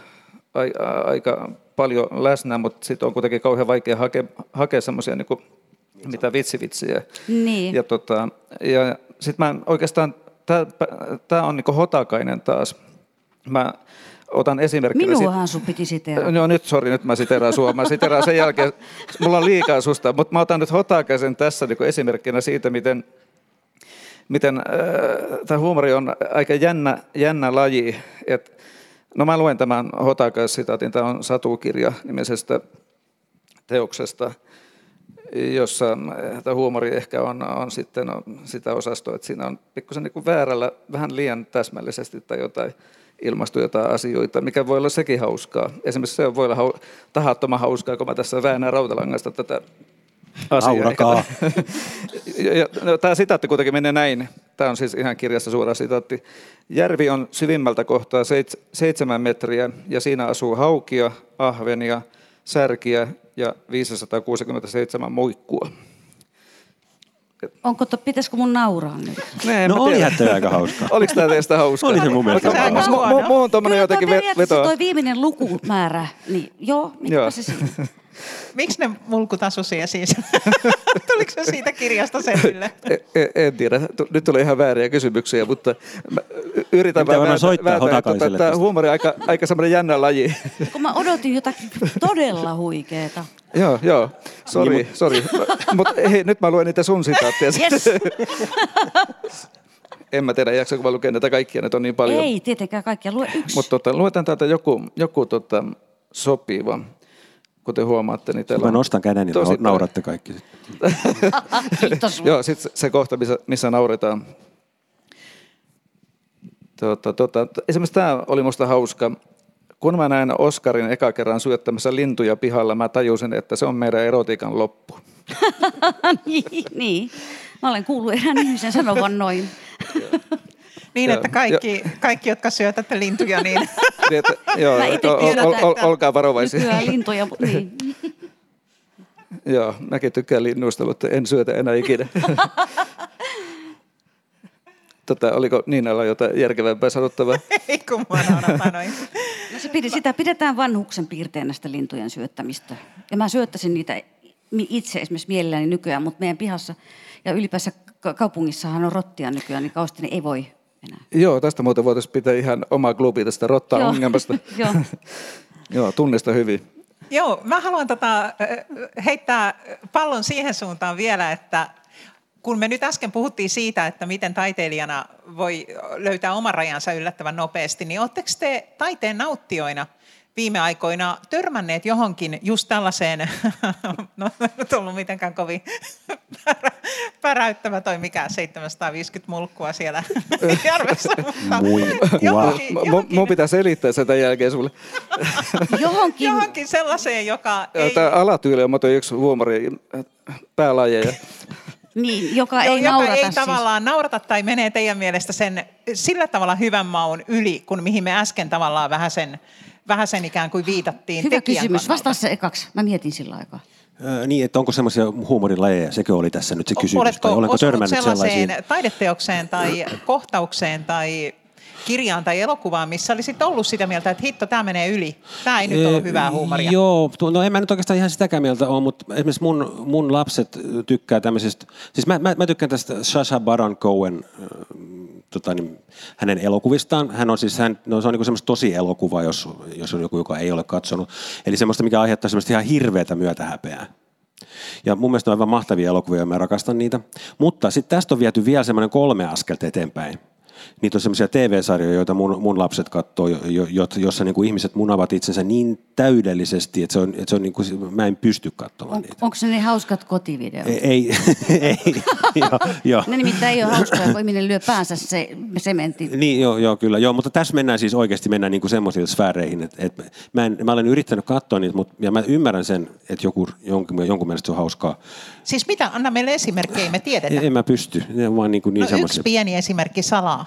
aika paljon läsnä, mutta sitten on kuitenkin kauhean vaikea hakea, hakea semmoisia niin mitä vitsivitsiä. Niin. Ja, tota, ja sitten mä oikeastaan, tämä on niin hotakainen taas. Mä otan esimerkkinä. Minuahan sun piti siteerata. No nyt, sori, nyt mä siteraan sua. Mä siteraan sen jälkeen, mulla on liikaa susta, mutta mä otan nyt hotakaisen tässä niin esimerkkinä siitä, miten, miten äh, tämä huumori on aika jännä, jännä laji. Et No mä luen tämän Hotakas-sitaatin, tämä on satukirja nimisestä teoksesta, jossa eh, tämä huumori ehkä on, on sitten on sitä osastoa, että siinä on pikkusen niin väärällä, vähän liian täsmällisesti tai jotain ilmastu jotain asioita, mikä voi olla sekin hauskaa. Esimerkiksi se voi olla hau, tahattoman hauskaa, kun mä tässä väännän rautalangasta tätä asiaa. no, tämä sitaatti kuitenkin menee näin. Tämä on siis ihan kirjassa suora sitaatti. Järvi on syvimmältä kohtaa seitsemän metriä ja siinä asuu haukia, ahvenia, särkiä ja 567 muikkua. Onko, to, pitäisikö mun nauraa nyt? Nee, no oli tämä aika hauskaa. Oliko tämä teistä hauskaa? Oli se mun mielestä. Muuhun tuommoinen jotenkin veto. Tuo viimeinen lukumäärä, niin joo, mitä se siinä? Miksi ne mulkut siellä siis? Tuliko se siitä kirjasta selville? En, en tiedä. Nyt tulee ihan vääriä kysymyksiä, mutta yritän Pitää varmaan vähän soittaa vääntää, että Hotakaiselle tämä huumori aika, aika semmoinen jännä laji. Kun mä odotin jotakin todella huikeeta. joo, joo. Sori, Niin, sori. Mutta hei, nyt mä luen niitä sun sitaatteja. Yes. en mä tiedä, jaksanko mä lukea näitä kaikkia, näitä on niin paljon. Ei tietenkään kaikkia, lue yksi. Mutta tota, luetaan täältä joku, joku tota, sopiva. Kuten huomaatte, niin teillä Mä nostan käden, niin tosi- nauratte kaikki. Kiitos. Joo, sitten se, se kohta, missä, missä nauretaan. Tota, tota, esimerkiksi tämä oli musta hauska. Kun mä näin Oskarin eka kerran syöttämässä lintuja pihalla, mä tajusin, että se on meidän erotiikan loppu. niin, niin. Mä olen kuullut erään ihmisen sanovan noin. Niin, että kaikki, kaikki, jotka syötätte lintuja, niin Niin, että, joo, ol, ol, olkaa varovaisia. Nykyään lintuja, mutta niin. Joo, mäkin tykkään linnuista, mutta en syötä enää ikinä. tota, oliko Niinalla jotain järkevämpää sanottavaa? ei kun mä noin. No se pidi, sitä pidetään vanhuksen piirteenä sitä lintujen syöttämistä. Ja mä syöttäisin niitä itse esimerkiksi mielelläni nykyään, mutta meidän pihassa ja ylipäänsä ka- kaupungissahan on rottia nykyään, niin kauheasti ei voi enää. Joo, tästä muuten voitaisiin pitää ihan oma klubi tästä rotta-ongelmasta. Joo. Joo, tunnista hyvin. Joo, mä haluan tota, heittää pallon siihen suuntaan vielä, että kun me nyt äsken puhuttiin siitä, että miten taiteilijana voi löytää oman rajansa yllättävän nopeasti, niin oletteko te taiteen nauttijoina viime aikoina törmänneet johonkin just tällaiseen, no ei nyt ollut mitenkään kovin pärä- päräyttävä toi mikä 750 mulkkua siellä järvessä. Mun pitää selittää sen tämän jälkeen sulle. Johonkin, johonkin sellaiseen, joka ei, Tämä alatyyli on muuten yksi huumori päälajeja. niin, joka ei joka naurata ei siis. tavallaan naurata tai menee teidän mielestä sen sillä tavalla hyvän maun yli, kun mihin me äsken tavallaan vähän sen, vähän sen ikään kuin viitattiin Hyvä tekijän kysymys. kannalta. Vastaa se ekaksi. Mä mietin sillä aikaa. Ö, niin, että onko semmoisia huumorilajeja, sekö oli tässä nyt se kysymys, Oletko tai olenko törmännyt sellaiseen sellaisiin? taideteokseen tai kohtaukseen tai kirjaan tai elokuvaan, missä olisit ollut sitä mieltä, että hitto, tämä menee yli. Tämä ei nyt ole hyvää huumoria. Joo, no en mä nyt oikeastaan ihan sitäkään mieltä ole, mutta esimerkiksi mun, mun lapset tykkää tämmöisestä, siis mä, mä, mä tykkään tästä Sasha Baron Cohen, tota, niin, hänen elokuvistaan. Hän on siis, hän, no, se on niin semmoista tosi elokuva, jos, jos on joku, joka ei ole katsonut. Eli semmoista, mikä aiheuttaa semmoista ihan hirveätä myötähäpeää. Ja mun mielestä ne on aivan mahtavia elokuvia ja mä rakastan niitä. Mutta sitten tästä on viety vielä semmoinen kolme askelta eteenpäin. Niitä on semmoisia TV-sarjoja, joita mun, mun lapset katsoo, jo, jo, jo- jossa niin kuin ihmiset munavat itsensä niin täydellisesti, että, se on, että se on niin kuin, mä en pysty katsomaan On, niitä. onko se ne hauskat kotivideot? Ei, ei, ei joo, joo. Ne nimittäin ei ole hauskoja, kun ihminen lyö päänsä se sementti. Niin, joo, joo, kyllä. Joo, mutta tässä mennään siis oikeasti mennään niin semmoisiin sfääreihin, että, että mä, en, mä olen yrittänyt katsoa niitä, mutta, ja mä ymmärrän sen, että joku, jonkun, jonkun mielestä se on hauskaa. Siis mitä? Anna meille esimerkkejä, me tiedetään. En, en mä pysty. Ne on vaan niin, kuin niin no yksi pieni esimerkki salaa.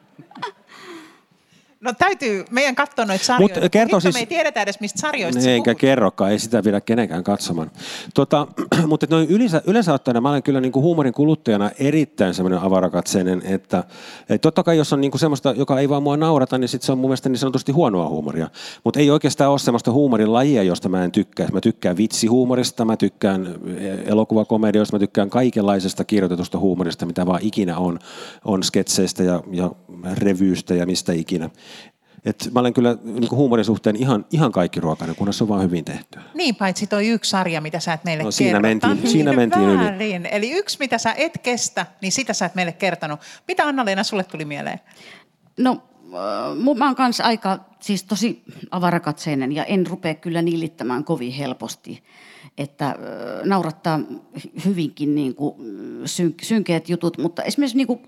No täytyy meidän katsoa noita sarjoja. Mut kertoo Hitto, siis- me ei tiedetä edes, mistä sarjoista puhut. kerrokaan, ei sitä pidä kenenkään katsomaan. Tota, mutta noin yleensä, yleensä ottaen mä olen kyllä niin kuin huumorin kuluttajana erittäin semmoinen avarakatseinen, että, että totta kai jos on niin kuin semmoista, joka ei vaan mua naurata, niin sit se on mun mielestä niin sanotusti huonoa huumoria. Mutta ei oikeastaan ole semmoista huumorin lajia, josta mä en tykkää. Mä tykkään vitsihuumorista, mä tykkään elokuvakomedioista, mä tykkään kaikenlaisesta kirjoitetusta huumorista, mitä vaan ikinä on, on sketseistä ja, ja revyystä ja mistä ikinä. Et mä olen kyllä niin kuin huumorin suhteen ihan, ihan kaikki ruokainen, kunnes se on vaan hyvin tehtyä. Niin, paitsi toi yksi sarja, mitä sä et meille No, siinä kerro. mentiin- niin siinä mentiin yli. Eli yksi, mitä sä et kestä, niin sitä sä et meille kertonut. Mitä Anna-Leena sulle tuli mieleen? No, äh, mä oon kanssa aika siis tosi avarakatseinen ja en rupea kyllä nillittämään kovin helposti. Että naurattaa hyvinkin niin kuin, syn- synkeät jutut, mutta esimerkiksi niin kuin,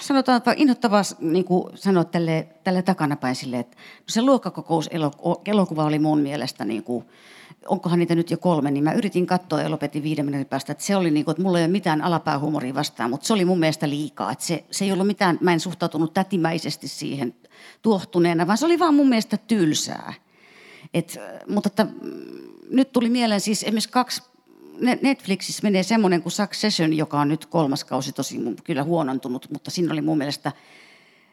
sanotaan, inhottavaa niin kuin sanoa tälle, tälle takanapäin silleen, että no se luokkakokouselokuva oli mun mielestä niin kuin, onkohan niitä nyt jo kolme, niin mä yritin katsoa ja lopetin viiden minuutin päästä, että se oli niin kuin, että mulla ei ole mitään alapäähuumoria vastaan, mutta se oli mun mielestä liikaa, että se, se ei ollut mitään, mä en suhtautunut tätimäisesti siihen tuohtuneena, vaan se oli vaan mun mielestä tylsää. Et, mutta että, mm, nyt tuli mieleen siis esimerkiksi kaksi, Ne- Netflixissä menee semmoinen kuin Succession, joka on nyt kolmas kausi tosi kyllä huonontunut, mutta siinä oli mun mielestä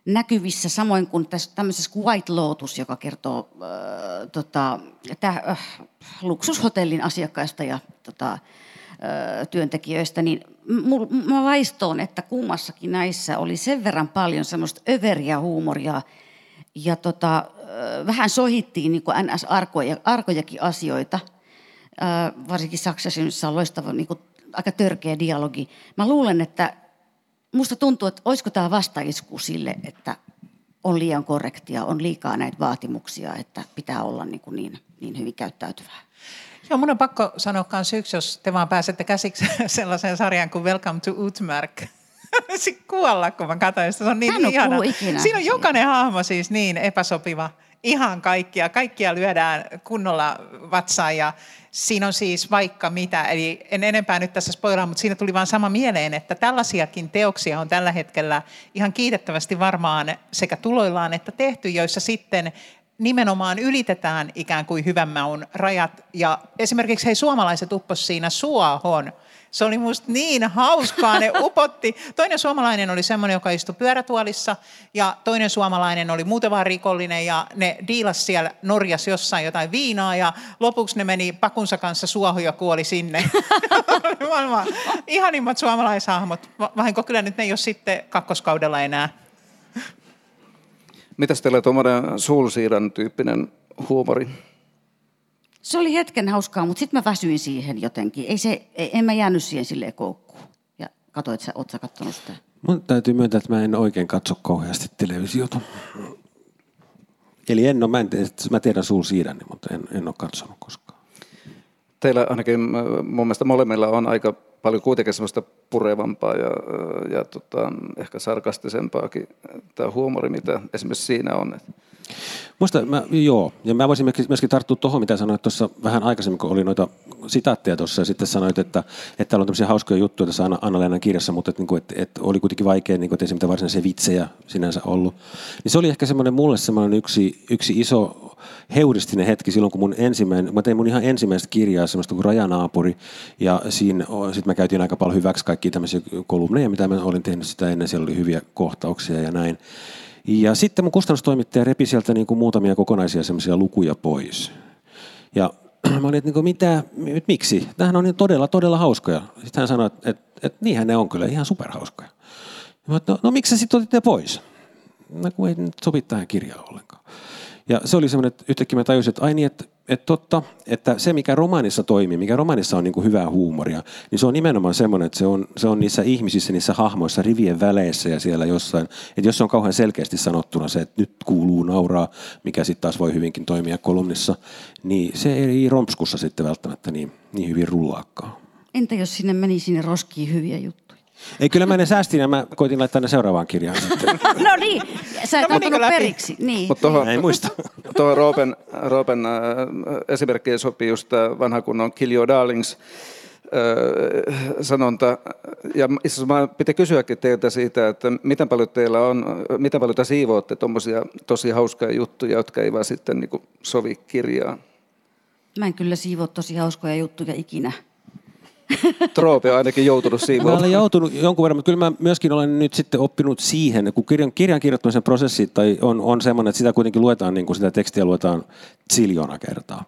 näkyvissä, samoin kuin tässä tämmöisessä White Lotus, joka kertoo äh, tota, tää, äh, luksushotellin asiakkaista ja tota, työntekijöistä, niin mä vaistoon, että kummassakin näissä oli sen verran paljon semmoista överiä huumoria ja tota, vähän sohittiin niin NS-arkoja, arkojakin asioita. Varsinkin Saksassa, missä on loistava, niin kuin, aika törkeä dialogi. Mä luulen, että musta tuntuu, että olisiko tämä vastaisku sille, että on liian korrektia, on liikaa näitä vaatimuksia, että pitää olla niin, kuin niin, niin hyvin käyttäytyvää. Joo, mun on pakko sanoa myös yksi, jos te vaan pääsette käsiksi sellaiseen sarjaan kuin Welcome to Utmark. Sitten kuolla, kun mä katsoin sitä. Se on niin ihana. Siinä on jokainen hahmo siis niin epäsopiva. Ihan kaikkia. Kaikkia lyödään kunnolla vatsaan ja siinä on siis vaikka mitä. Eli en enempää nyt tässä spoilaa, mutta siinä tuli vaan sama mieleen, että tällaisiakin teoksia on tällä hetkellä ihan kiitettävästi varmaan sekä tuloillaan että tehty, joissa sitten nimenomaan ylitetään ikään kuin hyvän maun rajat. Ja esimerkiksi hei suomalaiset uppos siinä suohon. Se oli musta niin hauskaa, ne upotti. Toinen suomalainen oli semmoinen, joka istui pyörätuolissa ja toinen suomalainen oli muuten vaan rikollinen ja ne diilas siellä Norjas jossain jotain viinaa ja lopuksi ne meni pakunsa kanssa suohon ja kuoli sinne. Maailman ihanimmat suomalaishahmot. Vahinko kyllä nyt ne ei ole sitten kakkoskaudella enää. Mitäs teillä tuommoinen suulsiirran tyyppinen huumori? Se oli hetken hauskaa, mutta sitten mä väsyin siihen jotenkin. Ei se, en mä jäänyt siihen silleen koukkuun. Ja katsoit, sä, oot sä kattonut sitä? Mun täytyy myöntää, että mä en oikein katso kauheasti televisiota. Eli en ole, mä, en, mä tiedän suulsiirräni, mutta en, en ole katsonut koskaan. Teillä ainakin mun mielestä molemmilla on aika paljon kuitenkin semmoista purevampaa ja, ja tota, ehkä sarkastisempaakin tämä huumori, mitä esimerkiksi siinä on. Muista, mä, joo, ja mä voisin myöskin tarttua tuohon, mitä sanoit tuossa vähän aikaisemmin, kun oli noita sitaatteja tuossa, ja sitten sanoit, että, että täällä on tämmöisiä hauskoja juttuja tässä Anna-Leenan kirjassa, mutta että, että, että oli kuitenkin vaikea, niin kuin, että ei se mitään varsinaisia vitsejä sinänsä ollut. Niin se oli ehkä semmoinen mulle semmoinen yksi, yksi iso heuristinen hetki silloin, kun mun ensimmäinen, mä tein mun ihan ensimmäistä kirjaa, semmoista kuin Rajanaapuri, ja siinä sitten mä käytin aika paljon hyväksi kaikkia tämmöisiä kolumneja, mitä mä olin tehnyt sitä ennen, siellä oli hyviä kohtauksia ja näin. Ja sitten mun kustannustoimittaja repi sieltä niin kuin muutamia kokonaisia semmoisia lukuja pois. Ja mä olin, että niin kuin, mitä, miksi? Tämähän on niin todella, todella hauskoja. Sitten hän sanoi, että, että, että niinhän ne on kyllä ihan superhauskoja. Ja mä, no, no miksi sä sitten otit ne pois? No kun ei nyt sovi tähän kirjaan ollenkaan. Ja se oli semmoinen, että yhtäkkiä mä tajusin, että ai niin, että, että totta, että se mikä romaanissa toimii, mikä romaanissa on niin kuin hyvää huumoria, niin se on nimenomaan semmoinen, että se on, se on niissä ihmisissä, niissä hahmoissa, rivien väleissä ja siellä jossain. Että jos se on kauhean selkeästi sanottuna se, että nyt kuuluu nauraa, mikä sitten taas voi hyvinkin toimia kolumnissa, niin se ei rompskussa sitten välttämättä niin, niin hyvin rullaakaan. Entä jos sinne meni sinne roskiin hyviä juttuja? Ei, kyllä mä ne säästin ja mä koitin laittaa ne seuraavaan kirjaan no niin, sä et no, ottanut periksi. Niin. Mut tohon, ei muista. Tuohon Roopen, Roopen äh, esimerkkiin sopii just tämä vanha kunnon Kill Your Darlings äh, sanonta. Ja itse asiassa mä piti kysyäkin teiltä siitä, että miten paljon teillä on, miten paljon te siivootte tuommoisia tosi hauskoja juttuja, jotka eivät sitten niin sovi kirjaan? Mä en kyllä siivoo tosi hauskoja juttuja ikinä. Troope on ainakin joutunut siivoamaan. Mä olen joutunut jonkun verran, mutta kyllä mä myöskin olen nyt sitten oppinut siihen, kun kirjan, kirjan kirjoittamisen prosessi tai on, on semmoinen, että sitä kuitenkin luetaan, niin kuin sitä tekstiä luetaan ziljona kertaa.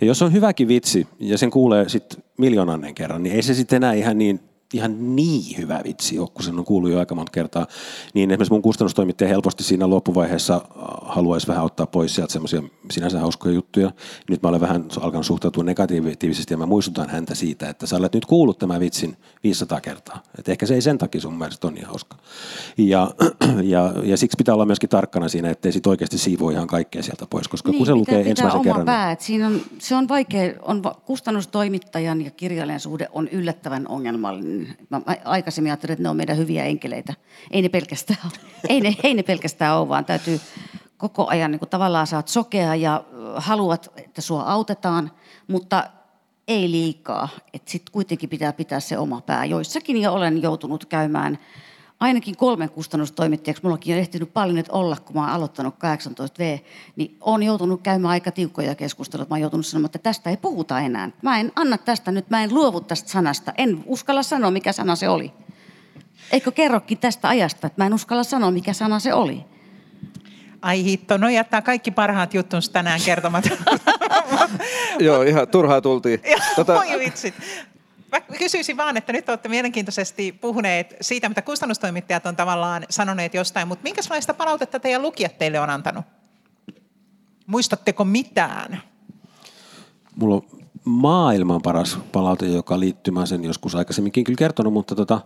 Ja jos on hyväkin vitsi ja sen kuulee sitten miljoonannen kerran, niin ei se sitten enää ihan niin ihan niin hyvä vitsi ole, kun sen on kuullut jo aika monta kertaa, niin esimerkiksi mun kustannustoimittaja helposti siinä loppuvaiheessa äh, haluaisi vähän ottaa pois sieltä semmoisia sinänsä hauskoja juttuja. Nyt mä olen vähän alkanut suhtautua negatiivisesti ja mä muistutan häntä siitä, että sä olet nyt kuullut tämän vitsin 500 kertaa. Et ehkä se ei sen takia sun mielestä ole niin hauska. Ja, ja, ja siksi pitää olla myöskin tarkkana siinä, ettei sit oikeasti siivoo ihan kaikkea sieltä pois, koska niin, kun se lukee pitää ensimmäisen kerran... Pää. Niin... Siinä on, se on vaikea, on, kustannustoimittajan ja kirjailijan suhde on yllättävän ongelmallinen mä aikaisemmin ajattelin, että ne on meidän hyviä enkeleitä. Ei ne pelkästään, ei ne, ei ne pelkästään ole, vaan täytyy koko ajan niin kuin tavallaan saat sokea ja haluat, että sua autetaan, mutta ei liikaa. Sitten kuitenkin pitää pitää se oma pää. Joissakin jo olen joutunut käymään ainakin kolmen kustannustoimittajaksi, mullakin on ehtinyt paljon nyt olla, kun mä oon aloittanut 18V, niin on joutunut käymään aika tiukkoja keskusteluja. Mä oon joutunut sanomaan, että tästä ei puhuta enää. Mä en anna tästä nyt, mä en luovu tästä sanasta. En uskalla sanoa, mikä sana se oli. Eikö kerrokin tästä ajasta, että mä en uskalla sanoa, mikä sana se oli. Ai hitto, no jättää kaikki parhaat juttunsa tänään kertomat. Joo, ihan turhaa tultiin. tota, Oi vitsit. Mä kysyisin vaan, että nyt olette mielenkiintoisesti puhuneet siitä, mitä kustannustoimittajat on tavallaan sanoneet jostain, mutta minkälaista palautetta teidän lukijat teille on antanut? Muistatteko mitään? Mulla on maailman paras palaute, joka liittyy, mä sen joskus aikaisemminkin kyllä kertonut, mutta tota,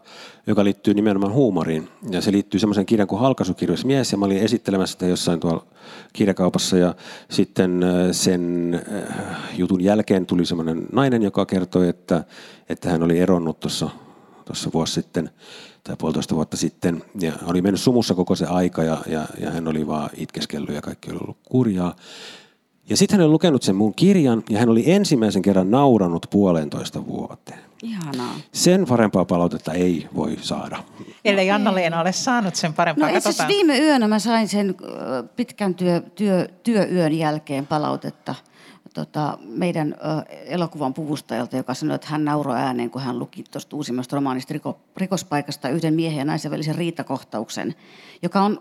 joka liittyy nimenomaan huumoriin. Ja se liittyy semmoisen kirjan kuin Halkaisukirjoissa mies, ja mä olin esittelemässä sitä jossain tuolla kirjakaupassa, ja sitten äh, sen äh, jutun jälkeen tuli semmoinen nainen, joka kertoi, että, että hän oli eronnut tuossa tuossa vuosi sitten tai puolitoista vuotta sitten, ja oli mennyt sumussa koko se aika, ja, ja, ja hän oli vaan itkeskellyt, ja kaikki oli ollut kurjaa. Ja sitten hän oli lukenut sen mun kirjan ja hän oli ensimmäisen kerran nauranut puolentoista vuoteen. Ihanaa. Sen parempaa palautetta ei voi saada. Ellei Anna-Leena ole saanut sen parempaa. No itse asiassa viime yönä mä sain sen pitkän työ, työ, työyön jälkeen palautetta tota, meidän ö, elokuvan puvustajalta, joka sanoi, että hän nauroi ääneen, kun hän luki tuosta uusimmasta romaanista riko, rikospaikasta yhden miehen ja naisen välisen riitakohtauksen, joka on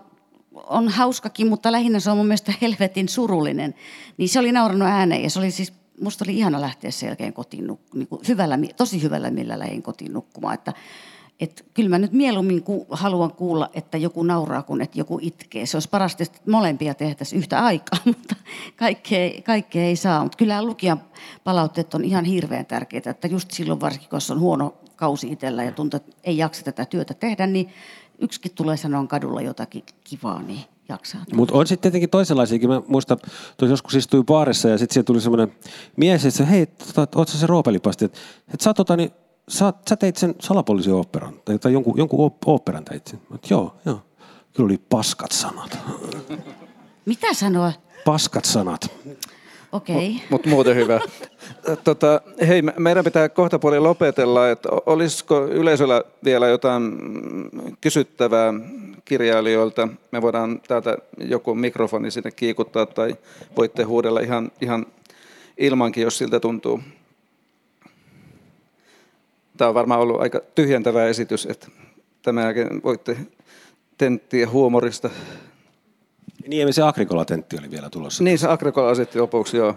on hauskakin, mutta lähinnä se on mun mielestä helvetin surullinen. Niin se oli naurannut ääneen ja se oli siis, musta oli ihana lähteä sen jälkeen kotiin, niin kuin hyvällä, tosi hyvällä millä lähin kotiin nukkumaan. Että, et kyllä mä nyt mieluummin ku, haluan kuulla, että joku nauraa, kuin että joku itkee. Se olisi parasta, että molempia tehtäisiin yhtä aikaa, mutta kaikkea, kaikkea ei saa. Mutta kyllä lukijan palautteet on ihan hirveän tärkeitä, että just silloin varsinkin, kun on huono kausi itsellä ja tuntuu, että ei jaksa tätä työtä tehdä, niin yksikin tulee sanoa kadulla jotakin kivaa, niin jaksaa. Mutta on sitten tietenkin toisenlaisiakin. Mä muistan, tuossa joskus istui baarissa ja sitten siellä tuli semmoinen mies, että hei, tota, oot sä se roopelipasti, että et sä, tota, niin, sä, sä teit sen salapoliisioopperan, tai, tai jonkun, jonkun oopperan teit sen. Et, joo, joo. Kyllä oli paskat sanat. Mitä sanoa? Paskat sanat. Okei. Mutta mut muuten hyvä. Tota, hei, meidän pitää kohta puoli lopetella. Että olisiko yleisöllä vielä jotain kysyttävää kirjailijoilta? Me voidaan täältä joku mikrofoni sinne kiikuttaa tai voitte huudella ihan, ihan ilmankin, jos siltä tuntuu. Tämä on varmaan ollut aika tyhjentävä esitys, että tämän jälkeen voitte tenttiä huumorista niin, se Agrikola-tentti oli vielä tulossa. Niin, se Agrikola asetti lopuksi, joo.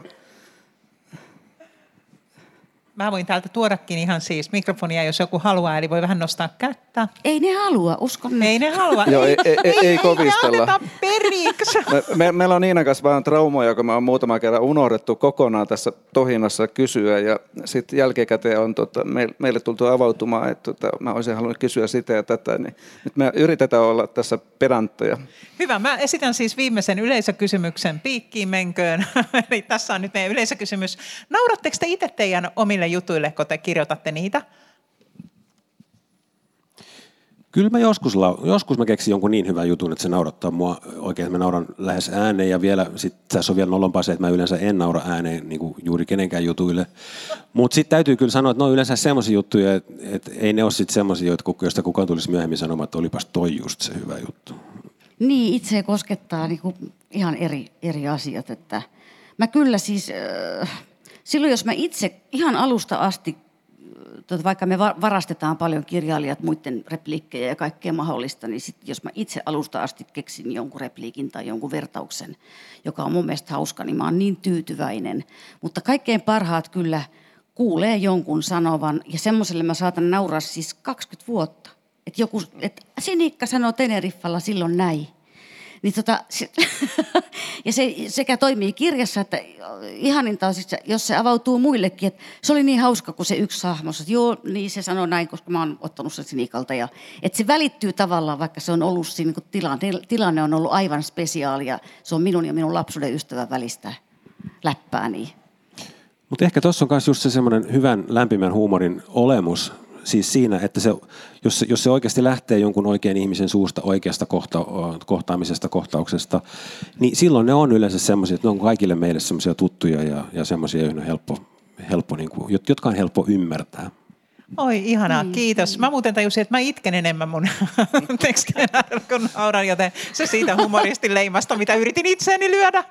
Mä voin täältä tuodakin ihan siis mikrofonia, jos joku haluaa, eli voi vähän nostaa kättä. Ei ne halua, uskon Ei ne halua. Joo, ei, ei, ei, ei kovistella. Ei periksi. Me, me, meillä on Niinan kanssa vähän traumoja, kun me on muutama kerran unohdettu kokonaan tässä tohinnassa kysyä. Ja sitten jälkikäteen on tota, me, meille tultu avautumaan, että tota, mä olisin halunnut kysyä sitä ja tätä. Niin nyt me yritetään olla tässä pedantteja. Hyvä, mä esitän siis viimeisen yleisökysymyksen piikkiin menköön. Eli tässä on nyt meidän yleisökysymys. Nauratteko te itse teidän omille jutuille, kun te kirjoitatte niitä? Kyllä mä joskus, joskus mä keksin jonkun niin hyvän jutun, että se naurattaa mua oikein, että mä nauran lähes ääneen ja vielä, sit tässä on vielä nolompaa se, että mä yleensä en naura ääneen niin kuin juuri kenenkään jutuille. Mutta sitten täytyy kyllä sanoa, että ne on yleensä semmoisia juttuja, että, että ei ne ole sitten semmoisia, joista kukaan tulisi myöhemmin sanomaan, että olipas toi just se hyvä juttu. Niin, itse koskettaa niin kuin ihan eri, eri asiat. Että mä kyllä siis, äh, silloin jos mä itse ihan alusta asti, tota, vaikka me varastetaan paljon kirjailijat muiden repliikkejä ja kaikkea mahdollista, niin sit, jos mä itse alusta asti keksin jonkun repliikin tai jonkun vertauksen, joka on mun mielestä hauska, niin mä oon niin tyytyväinen. Mutta kaikkein parhaat kyllä kuulee jonkun sanovan, ja semmoiselle mä saatan nauraa siis 20 vuotta. Että joku, että Sinikka sanoo Teneriffalla silloin näin. Niin tota, ja se sekä toimii kirjassa, että ihaninta on siis, jos se avautuu muillekin, että se oli niin hauska, kun se yksi hahmo, että joo, niin se sanoi näin, koska mä oon ottanut sen Sinikalta. Ja, että se välittyy tavallaan, vaikka se on ollut siinä niin tilanne, tilanne on ollut aivan spesiaali ja se on minun ja minun lapsuuden ystävän välistä läppää. Niin. Mutta ehkä tuossa on myös just se semmoinen hyvän lämpimän huumorin olemus, siis siinä, että se, jos, se, jos se oikeasti lähtee jonkun oikean ihmisen suusta oikeasta kohta, kohtaamisesta, kohtauksesta, niin silloin ne on yleensä semmoisia, että ne on kaikille meille semmoisia tuttuja ja, ja semmoisia, joihin on helppo, helppo niin kuin, jotka on helppo ymmärtää. Oi, ihanaa, mm. kiitos. Mä muuten tajusin, että mä itken enemmän mun tekstien kun nauran, joten se siitä humoristin leimasta, mitä yritin itseäni lyödä.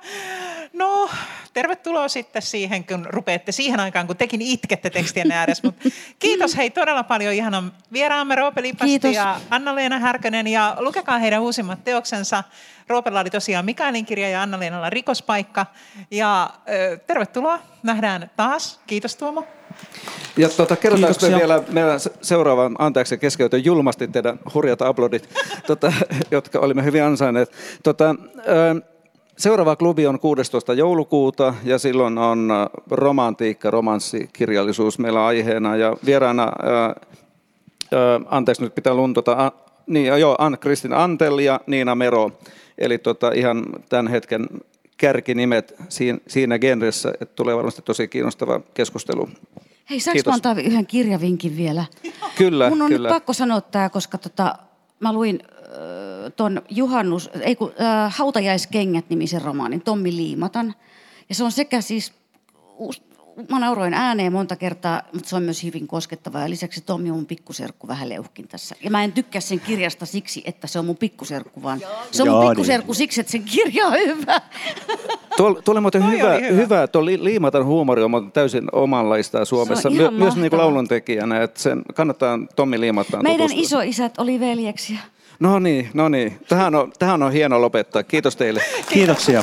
No, tervetuloa sitten siihen, kun rupeatte siihen aikaan, kun tekin itkette tekstien ääressä. Mut kiitos hei todella paljon ihanan vieraamme Roope Lipasti ja Anna-Leena Härkönen. Ja lukekaa heidän uusimmat teoksensa. Roopella oli tosiaan Mikaelin kirja ja Anna-Leenalla rikospaikka. Ja ö, tervetuloa, nähdään taas. Kiitos Tuomo. Ja tuota, kerrotaanko me vielä meidän se- seuraavan, anteeksi keskeytön julmasti teidän hurjat aplodit, tota, jotka olimme hyvin ansainneet. Tota, ö, seuraava klubi on 16. joulukuuta ja silloin on ö, romantiikka, romanssikirjallisuus meillä aiheena ja vieraana, ö, ö, anteeksi nyt pitää luntota, a, niin joo, Ann-Kristin Antel ja Niina Mero, eli tota, ihan tämän hetken kärkinimet siinä, siinä genressä, että tulee varmasti tosi kiinnostava keskustelu. Hei, saanko antaa yhden kirjavinkin vielä? Kyllä, Mun on kyllä. nyt pakko sanoa tämä, koska tota, mä luin äh, ton Juhannus, ei kun, äh, Hautajaiskengät-nimisen romaanin, Tommi Liimatan. Ja se on sekä siis, mä nauroin ääneen monta kertaa, mutta se on myös hyvin koskettava. Ja lisäksi Tommi on mun pikkuserkku vähän leuhkin tässä. Ja mä en tykkää sen kirjasta siksi, että se on mun pikkuserkku, vaan se on mun Jaani. pikkuserkku siksi, että sen kirja on hyvä. Tuo, tuo oli muuten Toi hyvä, hyvä. hyvä. Tuo li- liimatan huumori on täysin omanlaista Suomessa, My, myös niin kuin lauluntekijänä, että sen kannattaa Tommi Liimataan Meidän tutustua. isoisät oli veljeksiä. No niin, no niin. Tähän on, tähän on hieno lopettaa. Kiitos teille. Kiitoksia.